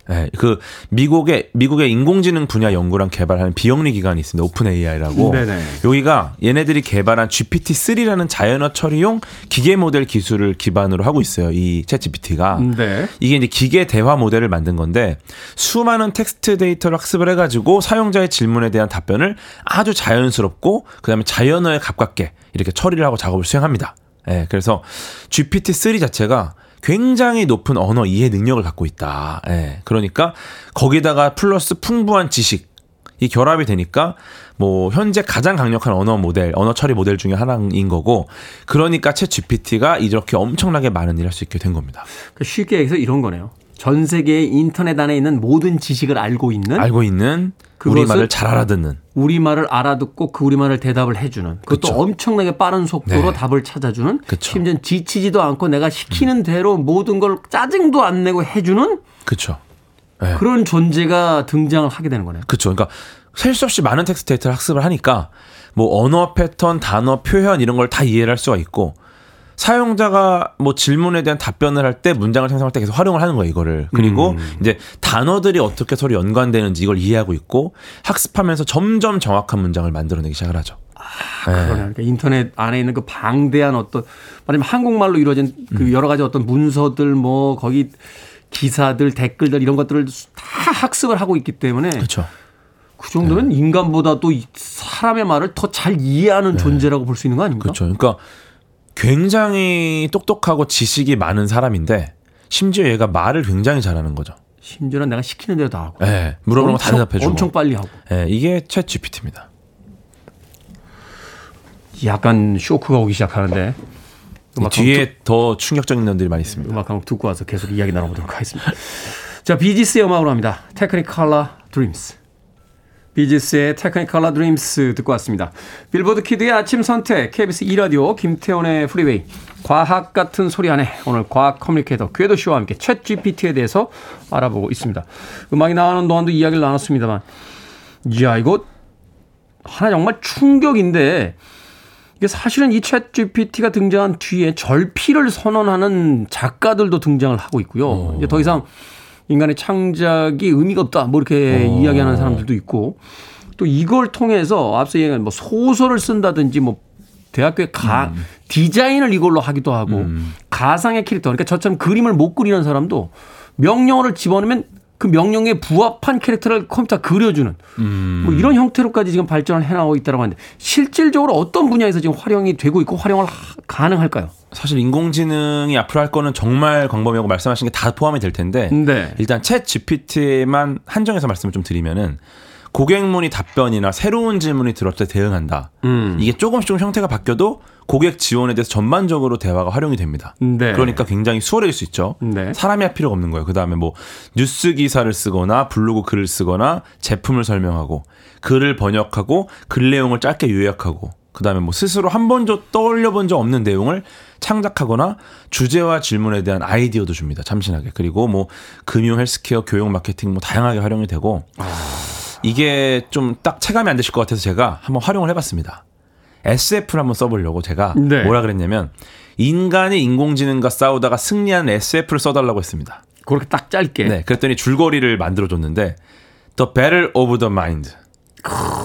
예. 그 미국의 미국의 인공지능 분야 연구랑 개발하는 비영리 기관이 있습니다. 오픈 AI라고.
네네.
여기가 얘네들이 개발한 GPT-3라는 자연어 처리용 기계 모델 기술을 기반으로 하고 있어요. 이 챗GPT가.
네.
이게 이제 기계 대화 모델을 만든 건데 수많은 텍스트 데이터를 학습을 해 가지고 사용자의 질문에 대한 답변을 아주 자연스럽고 그다음에 자연어에 가깝게 이렇게 처리를 하고 작업을 수행합니다. 예, 그래서 GPT-3 자체가 굉장히 높은 언어 이해 능력을 갖고 있다. 예, 그러니까 거기다가 플러스 풍부한 지식 이 결합이 되니까 뭐 현재 가장 강력한 언어 모델, 언어 처리 모델 중에 하나인 거고 그러니까 챗 GPT가 이렇게 엄청나게 많은 일을 할 수 있게 된 겁니다.
그 쉽게 얘기해서 이런 거네요. 전 세계의 인터넷 안에 있는 모든 지식을 알고 있는
알고 있는 우리말을 잘 알아듣는
우리말을 알아듣고 그 우리말을 대답을 해주는 그것도
그쵸.
엄청나게 빠른 속도로
네.
답을 찾아주는
그쵸.
심지어 지치지도 않고 내가 시키는 대로 모든 걸 짜증도 안 내고 해주는
그렇죠. 네.
그런 존재가 등장을 하게 되는 거네요.
그렇죠. 그러니까 셀 수 없이 많은 텍스트 데이터를 학습을 하니까 뭐 언어 패턴, 단어, 표현 이런 걸 다 이해를 할 수가 있고 사용자가 뭐 질문에 대한 답변을 할 때 문장을 생성할 때 계속 활용을 하는 거예요, 이거를. 그리고
음.
이제 단어들이 어떻게 서로 연관되는지 이걸 이해하고 있고 학습하면서 점점 정확한 문장을 만들어내기 시작을 하죠.
그러네요. 그러니까 인터넷 안에 있는 그 방대한 어떤 말하자면 한국말로 이루어진 그 여러 가지 어떤 문서들 뭐 거기 기사들 댓글들 이런 것들을 다 학습을 하고 있기 때문에
그렇죠.
그 정도면 인간보다 또 사람의 말을 더 잘 이해하는 존재라고 볼 수 있는 거 아닙니까?
그렇죠. 그러니까 굉장히 똑똑하고 지식이 많은 사람인데 심지어 얘가 말을 굉장히 잘하는 거죠.
심지어는 내가 시키는 대로 다 하고.
예, 물어보는 거다 대답해주고.
엄청 빨리 하고.
예, 이게 챗 GPT입니다.
약간 쇼크가 오기 시작하는데. 음악
뒤에 더 충격적인 면들이 많이 있습니다.
음악 한곡 듣고 와서 계속 이야기 나눠보도록 하겠습니다. 자, 비지스의 음악으로 합니다. Technicolor Dreams. 비지스의 Technicolor Dreams 듣고 왔습니다. 빌보드 키드의 아침 선택, KBS 2라디오, 김태훈의 프리웨이, 과학 같은 소리 안에 오늘 과학 커뮤니케이터 궤도 씨와 함께 챗 GPT에 대해서 알아보고 있습니다. 음악이 나가는 동안도 이야기를 나눴습니다만, 이야, 이거 하나 정말 충격인데, 이게 사실은 이 챗 GPT가 등장한 뒤에 절필을 선언하는 작가들도 등장을 하고 있고요. 이제 더 이상 인간의 창작이 의미가 없다. 뭐 이렇게 이야기하는 사람들도 있고. 또 이걸 통해서 앞서 얘기한 뭐 소설을 쓴다든지 뭐 대학교에 가 디자인을 이걸로 하기도 하고 가상의 캐릭터. 그러니까 저처럼 그림을 못 그리는 사람도 명령어를 집어넣으면 그 명령에 부합한 캐릭터를 컴퓨터가 그려주는 뭐 이런 형태로까지 지금 발전을 해나가고 있다고 하는데 실질적으로 어떤 분야에서 지금 활용이 되고 있고 활용을 하- 가능할까요?
사실 인공지능이 앞으로 할 거는 정말 광범위하고 말씀하신 게 다 포함이 될 텐데
네.
일단 챗 GPT만 한정해서 말씀을 좀 드리면은 고객 문의 답변이나 새로운 질문이 들어올 때 대응한다.
음.
이게 조금씩 조금 형태가 바뀌어도 고객 지원에 대해서 전반적으로 대화가 활용이 됩니다.
네.
그러니까 굉장히 수월해질 수 있죠.
네.
사람이 할 필요가 없는 거예요. 그 다음에 뭐 뉴스 기사를 쓰거나 블로그 글을 쓰거나 제품을 설명하고 글을 번역하고 글 내용을 짧게 요약하고 그 다음에 뭐 스스로 한 번도 떠올려 본 적 없는 내용을 창작하거나 주제와 질문에 대한 아이디어도 줍니다. 참신하게. 그리고 뭐 금융, 헬스케어, 교육, 마케팅 뭐 다양하게 활용이 되고 이게 좀 딱 체감이 안 되실 것 같아서 제가 한번 활용을 해봤습니다. SF를 한번 써보려고 제가
네.
뭐라 그랬냐면 인간이 인공지능과 싸우다가 승리한 SF를 써달라고 했습니다.
그렇게 딱 짧게.
네, 그랬더니 줄거리를 만들어줬는데 The Battle of the Mind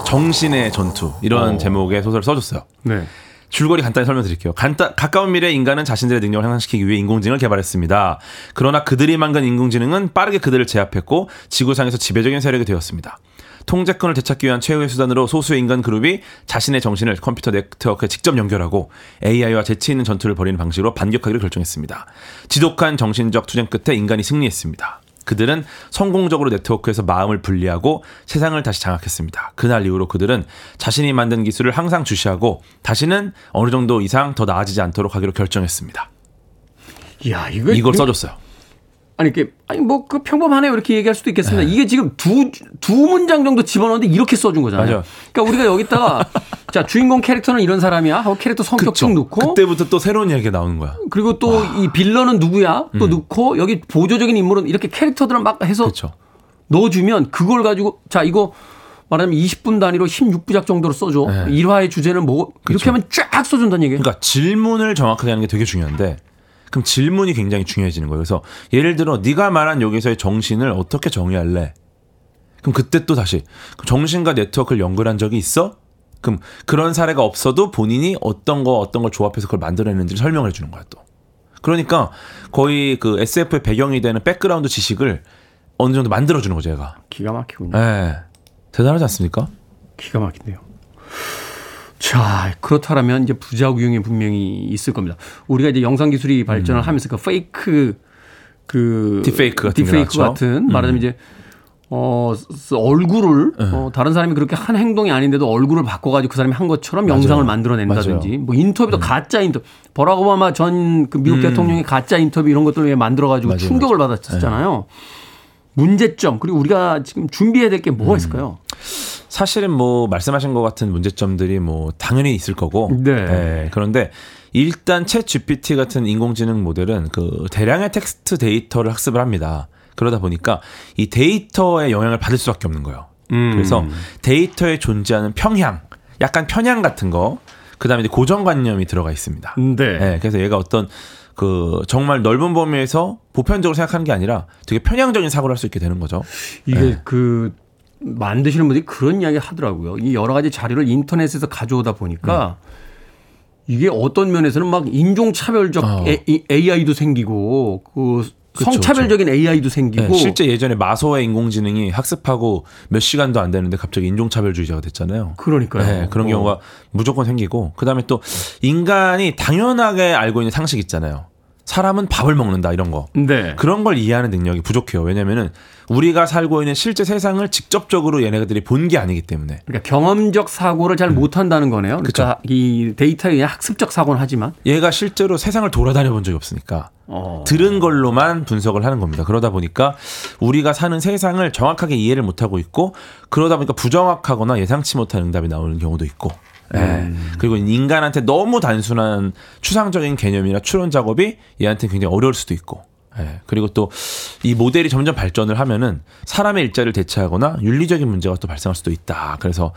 정신의 전투 이런 제목의 소설을 써줬어요.
네.
줄거리 간단히 설명드릴게요. 간단, 가까운 미래 인간은 자신들의 능력을 향상시키기 위해 인공지능을 개발했습니다. 그러나 그들이 만든 인공지능은 빠르게 그들을 제압했고 지구상에서 지배적인 세력이 되었습니다. 통제권을 되찾기 위한 최후의 수단으로 소수의 인간 그룹이 자신의 정신을 컴퓨터 네트워크에 직접 연결하고 AI와 재치 있는 전투를 벌이는 방식으로 반격하기로 결정했습니다. 지독한 정신적 투쟁 끝에 인간이 승리했습니다. 그들은 성공적으로 네트워크에서 마음을 분리하고 세상을 다시 장악했습니다. 그날 이후로 그들은 자신이 만든 기술을 항상 주시하고 다시는 어느 정도 이상 더 나아지지 않도록 하기로 결정했습니다.
이야, 이거
이걸
이거-
써줬어요.
아니 이게 아니 뭐 그 평범하네요 이렇게 얘기할 수도 있겠습니다.
네.
이게 지금 두두 문장 정도 집어넣는데 이렇게 써준 거잖아요.
맞아요.
그러니까 우리가 여기다가 자 주인공 캐릭터는 이런 사람이야 하고 캐릭터 성격 쭉 넣고
그때부터 또 새로운 이야기가 나오는 거야.
그리고 또 이 빌런은 누구야 또 넣고 여기 보조적인 인물은 이렇게 캐릭터들을 막 해서
그렇죠.
넣어주면 그걸 가지고 자 이거 말하자면 20분 단위로 16부작 정도로 써줘.
네.
일화의 주제는 뭐 이렇게
그렇죠.
하면 쫙 써준다는 얘기예요.
그러니까 질문을 정확하게 하는 게 되게 중요한데 그럼 질문이 굉장히 중요해지는 거예요. 그래서 예를 들어 네가 말한 여기서의 정신을 어떻게 정의할래? 그럼 그때 또 다시 정신과 네트워크를 연결한 적이 있어? 그럼 그런 사례가 없어도 본인이 어떤 거 어떤 걸 조합해서 그걸 만들어냈는지를 설명을 해주는 거야 또. 그러니까 거의 그 SF의 배경이 되는 백그라운드 지식을 어느 정도 만들어주는 거죠, 얘가.
기가 막히군요.
예. 대단하지 않습니까?
기가 막힌데요. 자, 그렇다면 이제 부작용이 분명히 있을 겁니다. 우리가 이제 영상 기술이 발전을 하면서 그 fake 그
음. 딥페이크 같은 게
딥페이크.
음.
같은 말하자면 이제 어 스- 얼굴을
네.
어, 다른 사람이 그렇게 한 행동이 아닌데도 얼굴을 바꿔가지고 그 사람이 한 것처럼 영상을 만들어낸다든지
맞아요. 음.
뭐 인터뷰도 가짜 인터뷰 버락 오바마 전 그 미국 대통령의 가짜 인터뷰 이런 것들을 왜 만들어가지고
맞아요,
충격을 받았잖아요. 문제점 그리고 우리가 지금 준비해야 될게
음.
뭐가 있을까요?
사실은 뭐 말씀하신 것 같은 문제점들이 뭐 당연히 있을 거고.
네.
예, 그런데 일단 ChatGPT 같은 인공지능 모델은 그 대량의 텍스트 데이터를 학습을 합니다. 그러다 보니까 이 데이터에 영향을 받을 수밖에 없는 거예요.
음.
그래서 데이터에 존재하는 평향, 약간 편향 같은 거 그다음에 이제 고정관념이 들어가 있습니다.
네.
네, 그래서 얘가 어떤 그 정말 넓은 범위에서 보편적으로 생각하는 게 아니라 되게 편향적인 사고를 할 수 있게 되는 거죠.
이게
네.
그 만드시는 분들이 그런 이야기 하더라고요. 이 여러 가지 자료를 인터넷에서 가져오다 보니까 이게 어떤 면에서는 막 인종차별적
어.
AI도 생기고 그
그쵸,
성차별적인 AI도 생기고
네, 실제 예전에 마소의 인공지능이 학습하고 몇 시간도 안 되는데 갑자기 인종차별주의자가 됐잖아요.
그러니까요.
네, 그런
어.
경우가 무조건 생기고 그다음에 또 인간이 당연하게 알고 있는 상식 있잖아요. 사람은 밥을 먹는다 이런 거.
네.
그런 걸 이해하는 능력이 부족해요. 왜냐면은 우리가 살고 있는 실제 세상을 직접적으로 얘네들이 본 게 아니기 때문에.
그러니까 경험적 사고를 잘 못한다는 거네요. 그러니까 이 데이터에 그냥 학습적 사고는 하지만
얘가 실제로 세상을 돌아다녀 본 적이 없으니까
어.
들은 걸로만 분석을 하는 겁니다. 그러다 보니까 우리가 사는 세상을 정확하게 이해를 못하고 있고 그러다 보니까 부정확하거나 예상치 못한 응답이 나오는 경우도 있고 예. 그리고 인간한테 너무 단순한 추상적인 개념이나 추론 작업이 얘한테 굉장히 어려울 수도 있고 예. 그리고 또 이 모델이 점점 발전을 하면은 사람의 일자리를 대체하거나 윤리적인 문제가 또 발생할 수도 있다. 그래서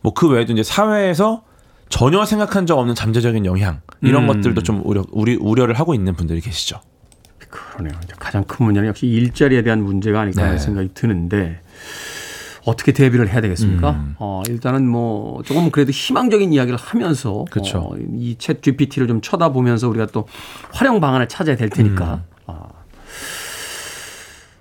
뭐 그 외에도 이제 사회에서 전혀 생각한 적 없는 잠재적인 영향 이런 것들도 좀 우려 우리 우려를 하고 있는 분들이 계시죠.
그러네요. 가장 큰 문제는 역시 일자리에 대한 문제가 아닐까 하는
네.
생각이 드는데 어떻게 대비를 해야 되겠습니까?
음.
어, 일단은 뭐 조금 그래도 희망적인 이야기를 하면서
그쵸.
어, 이챗 GPT를 좀 쳐다보면서 우리가 또 활용 방안을 찾아야 될 테니까
음.
아,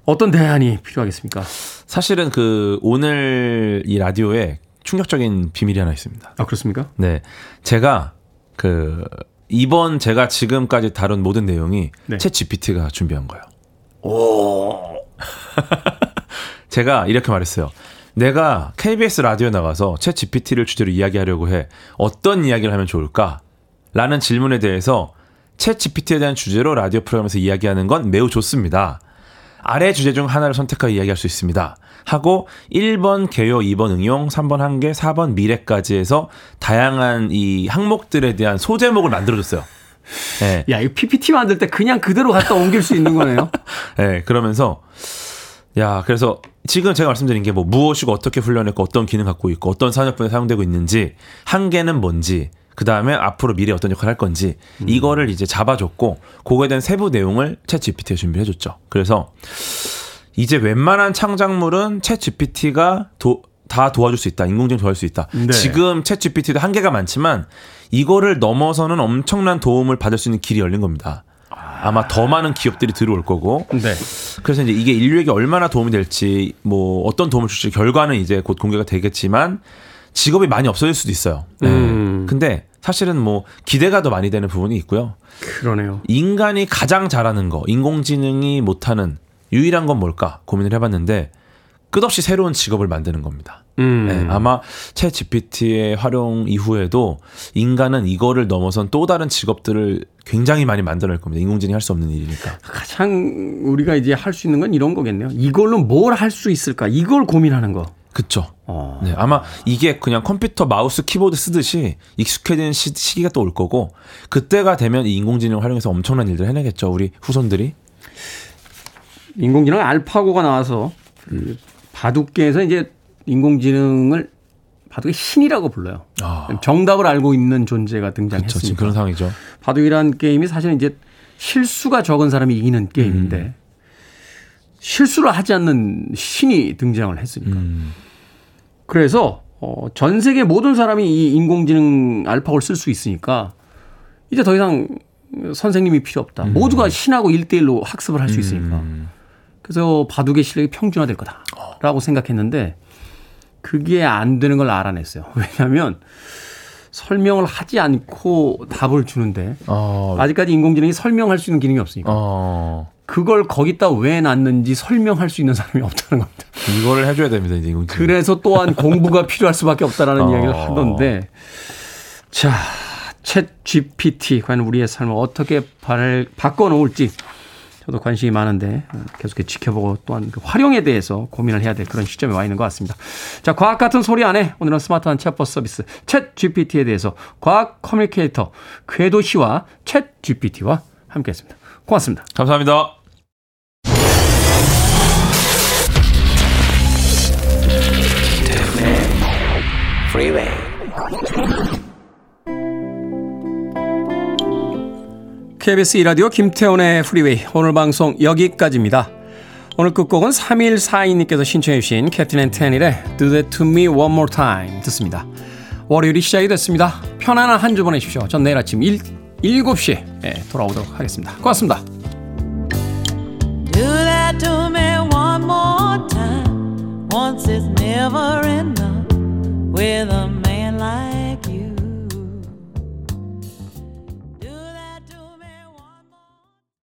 어떤 대안이 필요하겠습니까?
사실은 그 오늘 이 라디오에 충격적인 비밀이 하나 있습니다.
아 그렇습니까?
네. 제가 그 이번 제가 지금까지 다룬 모든 내용이
네.
챗 GPT가 준비한 거예요. 제가 이렇게 말했어요. 내가 KBS 라디오에 나가서 챗 GPT를 주제로 이야기하려고 해. 어떤 이야기를 하면 좋을까? 라는 질문에 대해서 챗 GPT에 대한 주제로 라디오 프로그램에서 이야기하는 건 매우 좋습니다. 아래 주제 중 하나를 선택하여 이야기할 수 있습니다. 하고 1번 개요, 2번 응용, 3번 한계, 4번 미래까지 해서 다양한 이 항목들에 대한 소제목을 만들어줬어요. 네.
야, 이 PPT 만들 때 그냥 그대로 갖다 옮길 수 있는 거네요.
네, 그러면서 야, 그래서 지금 제가 말씀드린 게 뭐 무엇이고 어떻게 훈련했고 어떤 기능 갖고 있고 어떤 산업분에 사용되고 있는지 한계는 뭔지 그 다음에 앞으로 미래 에 어떤 역할을 할 건지 이거를 이제 잡아줬고 그거에 대한 세부 내용을 챗 GPT에 준비해 줬죠. 그래서 이제 웬만한 창작물은 챗 GPT가 도, 다 도와줄 수 있다. 인공지능 도와줄 수 있다.
네.
지금 챗 GPT도 한계가 많지만 이거를 넘어서는 엄청난 도움을 받을 수 있는 길이 열린 겁니다. 아마 더 많은 기업들이 들어올 거고.
네.
그래서 이제 이게 인류에게 얼마나 도움이 될지 뭐 어떤 도움을 줄지 결과는 이제 곧 공개가 되겠지만 직업이 많이 없어질 수도 있어요. 네.
음.
근데 사실은 뭐 기대가 더 많이 되는 부분이 있고요.
그러네요.
인간이 가장 잘하는 거, 인공지능이 못하는 유일한 건 뭘까 고민을 해봤는데 끝없이 새로운 직업을 만드는 겁니다.
음.
네, 아마 챗 GPT의 활용 이후에도 인간은 이거를 넘어선 또 다른 직업들을 굉장히 많이 만들어낼 겁니다. 인공지능이 할 수 없는 일이니까.
가장 우리가 이제 할 수 있는 건 이런 거겠네요. 이걸로 뭘 할 수 있을까? 이걸 고민하는 거.
그쵸.
어.
네, 아마 이게 그냥 컴퓨터 마우스 키보드 쓰듯이 익숙해지는 시, 시기가 또 올 거고 그때가 되면 이 인공지능을 활용해서 엄청난 일들 을 해내겠죠. 우리 후손들이.
인공지능 알파고가 나와서 그 바둑계에서 이제 인공지능을 바둑의 신이라고 불러요.
아.
정답을 알고 있는 존재가 등장했습니다.
그런 상황이죠.
바둑이라는 게임이 사실은 이제 실수가 적은 사람이 이기는 게임인데
음.
실수를 하지 않는 신이 등장을 했으니까.
음.
그래서 어, 전 세계 모든 사람이 이 인공지능 알파고를 쓸 수 있으니까 이제 더 이상 선생님이 필요 없다.
음.
모두가 신하고 일대일로 학습을 할 수 있으니까. 그래서 바둑의 실력이 평준화될 거다라고 생각했는데 그게 안 되는 걸 알아냈어요. 왜냐하면 설명을 하지 않고 답을 주는데
어,
아직까지 인공지능이 설명할 수 있는 기능이 없으니까
어,
그걸 거기다 왜 놨는지 설명할 수 있는 사람이 없다는 겁니다.
이거를 해줘야 됩니다. 이제 인공지능.
그래서 또한 공부가 필요할 수밖에 없다라는
어.
이야기를 하던데 자, 챗 GPT 과연 우리의 삶을 어떻게 발, 바꿔놓을지 저도 관심이 많은데 어, 계속해 지켜보고 또한 그 활용에 대해서 고민을 해야 될 그런 시점에 와 있는 것 같습니다. 자, 과학 같은 소리 안에 오늘은 스마트한 챗봇 서비스 챗 GPT에 대해서 과학 커뮤니케이터 궤도 씨와 챗 GPT와 함께했습니다. 고맙습니다.
감사합니다.
Freeway.
KBS 이라디오 김태훈의 Freeway 오늘 방송 여기까지입니다. 오늘 끝곡은 3142님께서 신청해 주신 캡틴 앤 테닐의 Do That To Me One More Time 듣습니다. 월요일이 시작이 됐습니다. 편안한 한 주 보내십시오. 전 내일 아침 1, 7시에 예, 돌아오도록 하겠습니다. 고맙습니다.
Do that to me one more time. Once is never enough. With a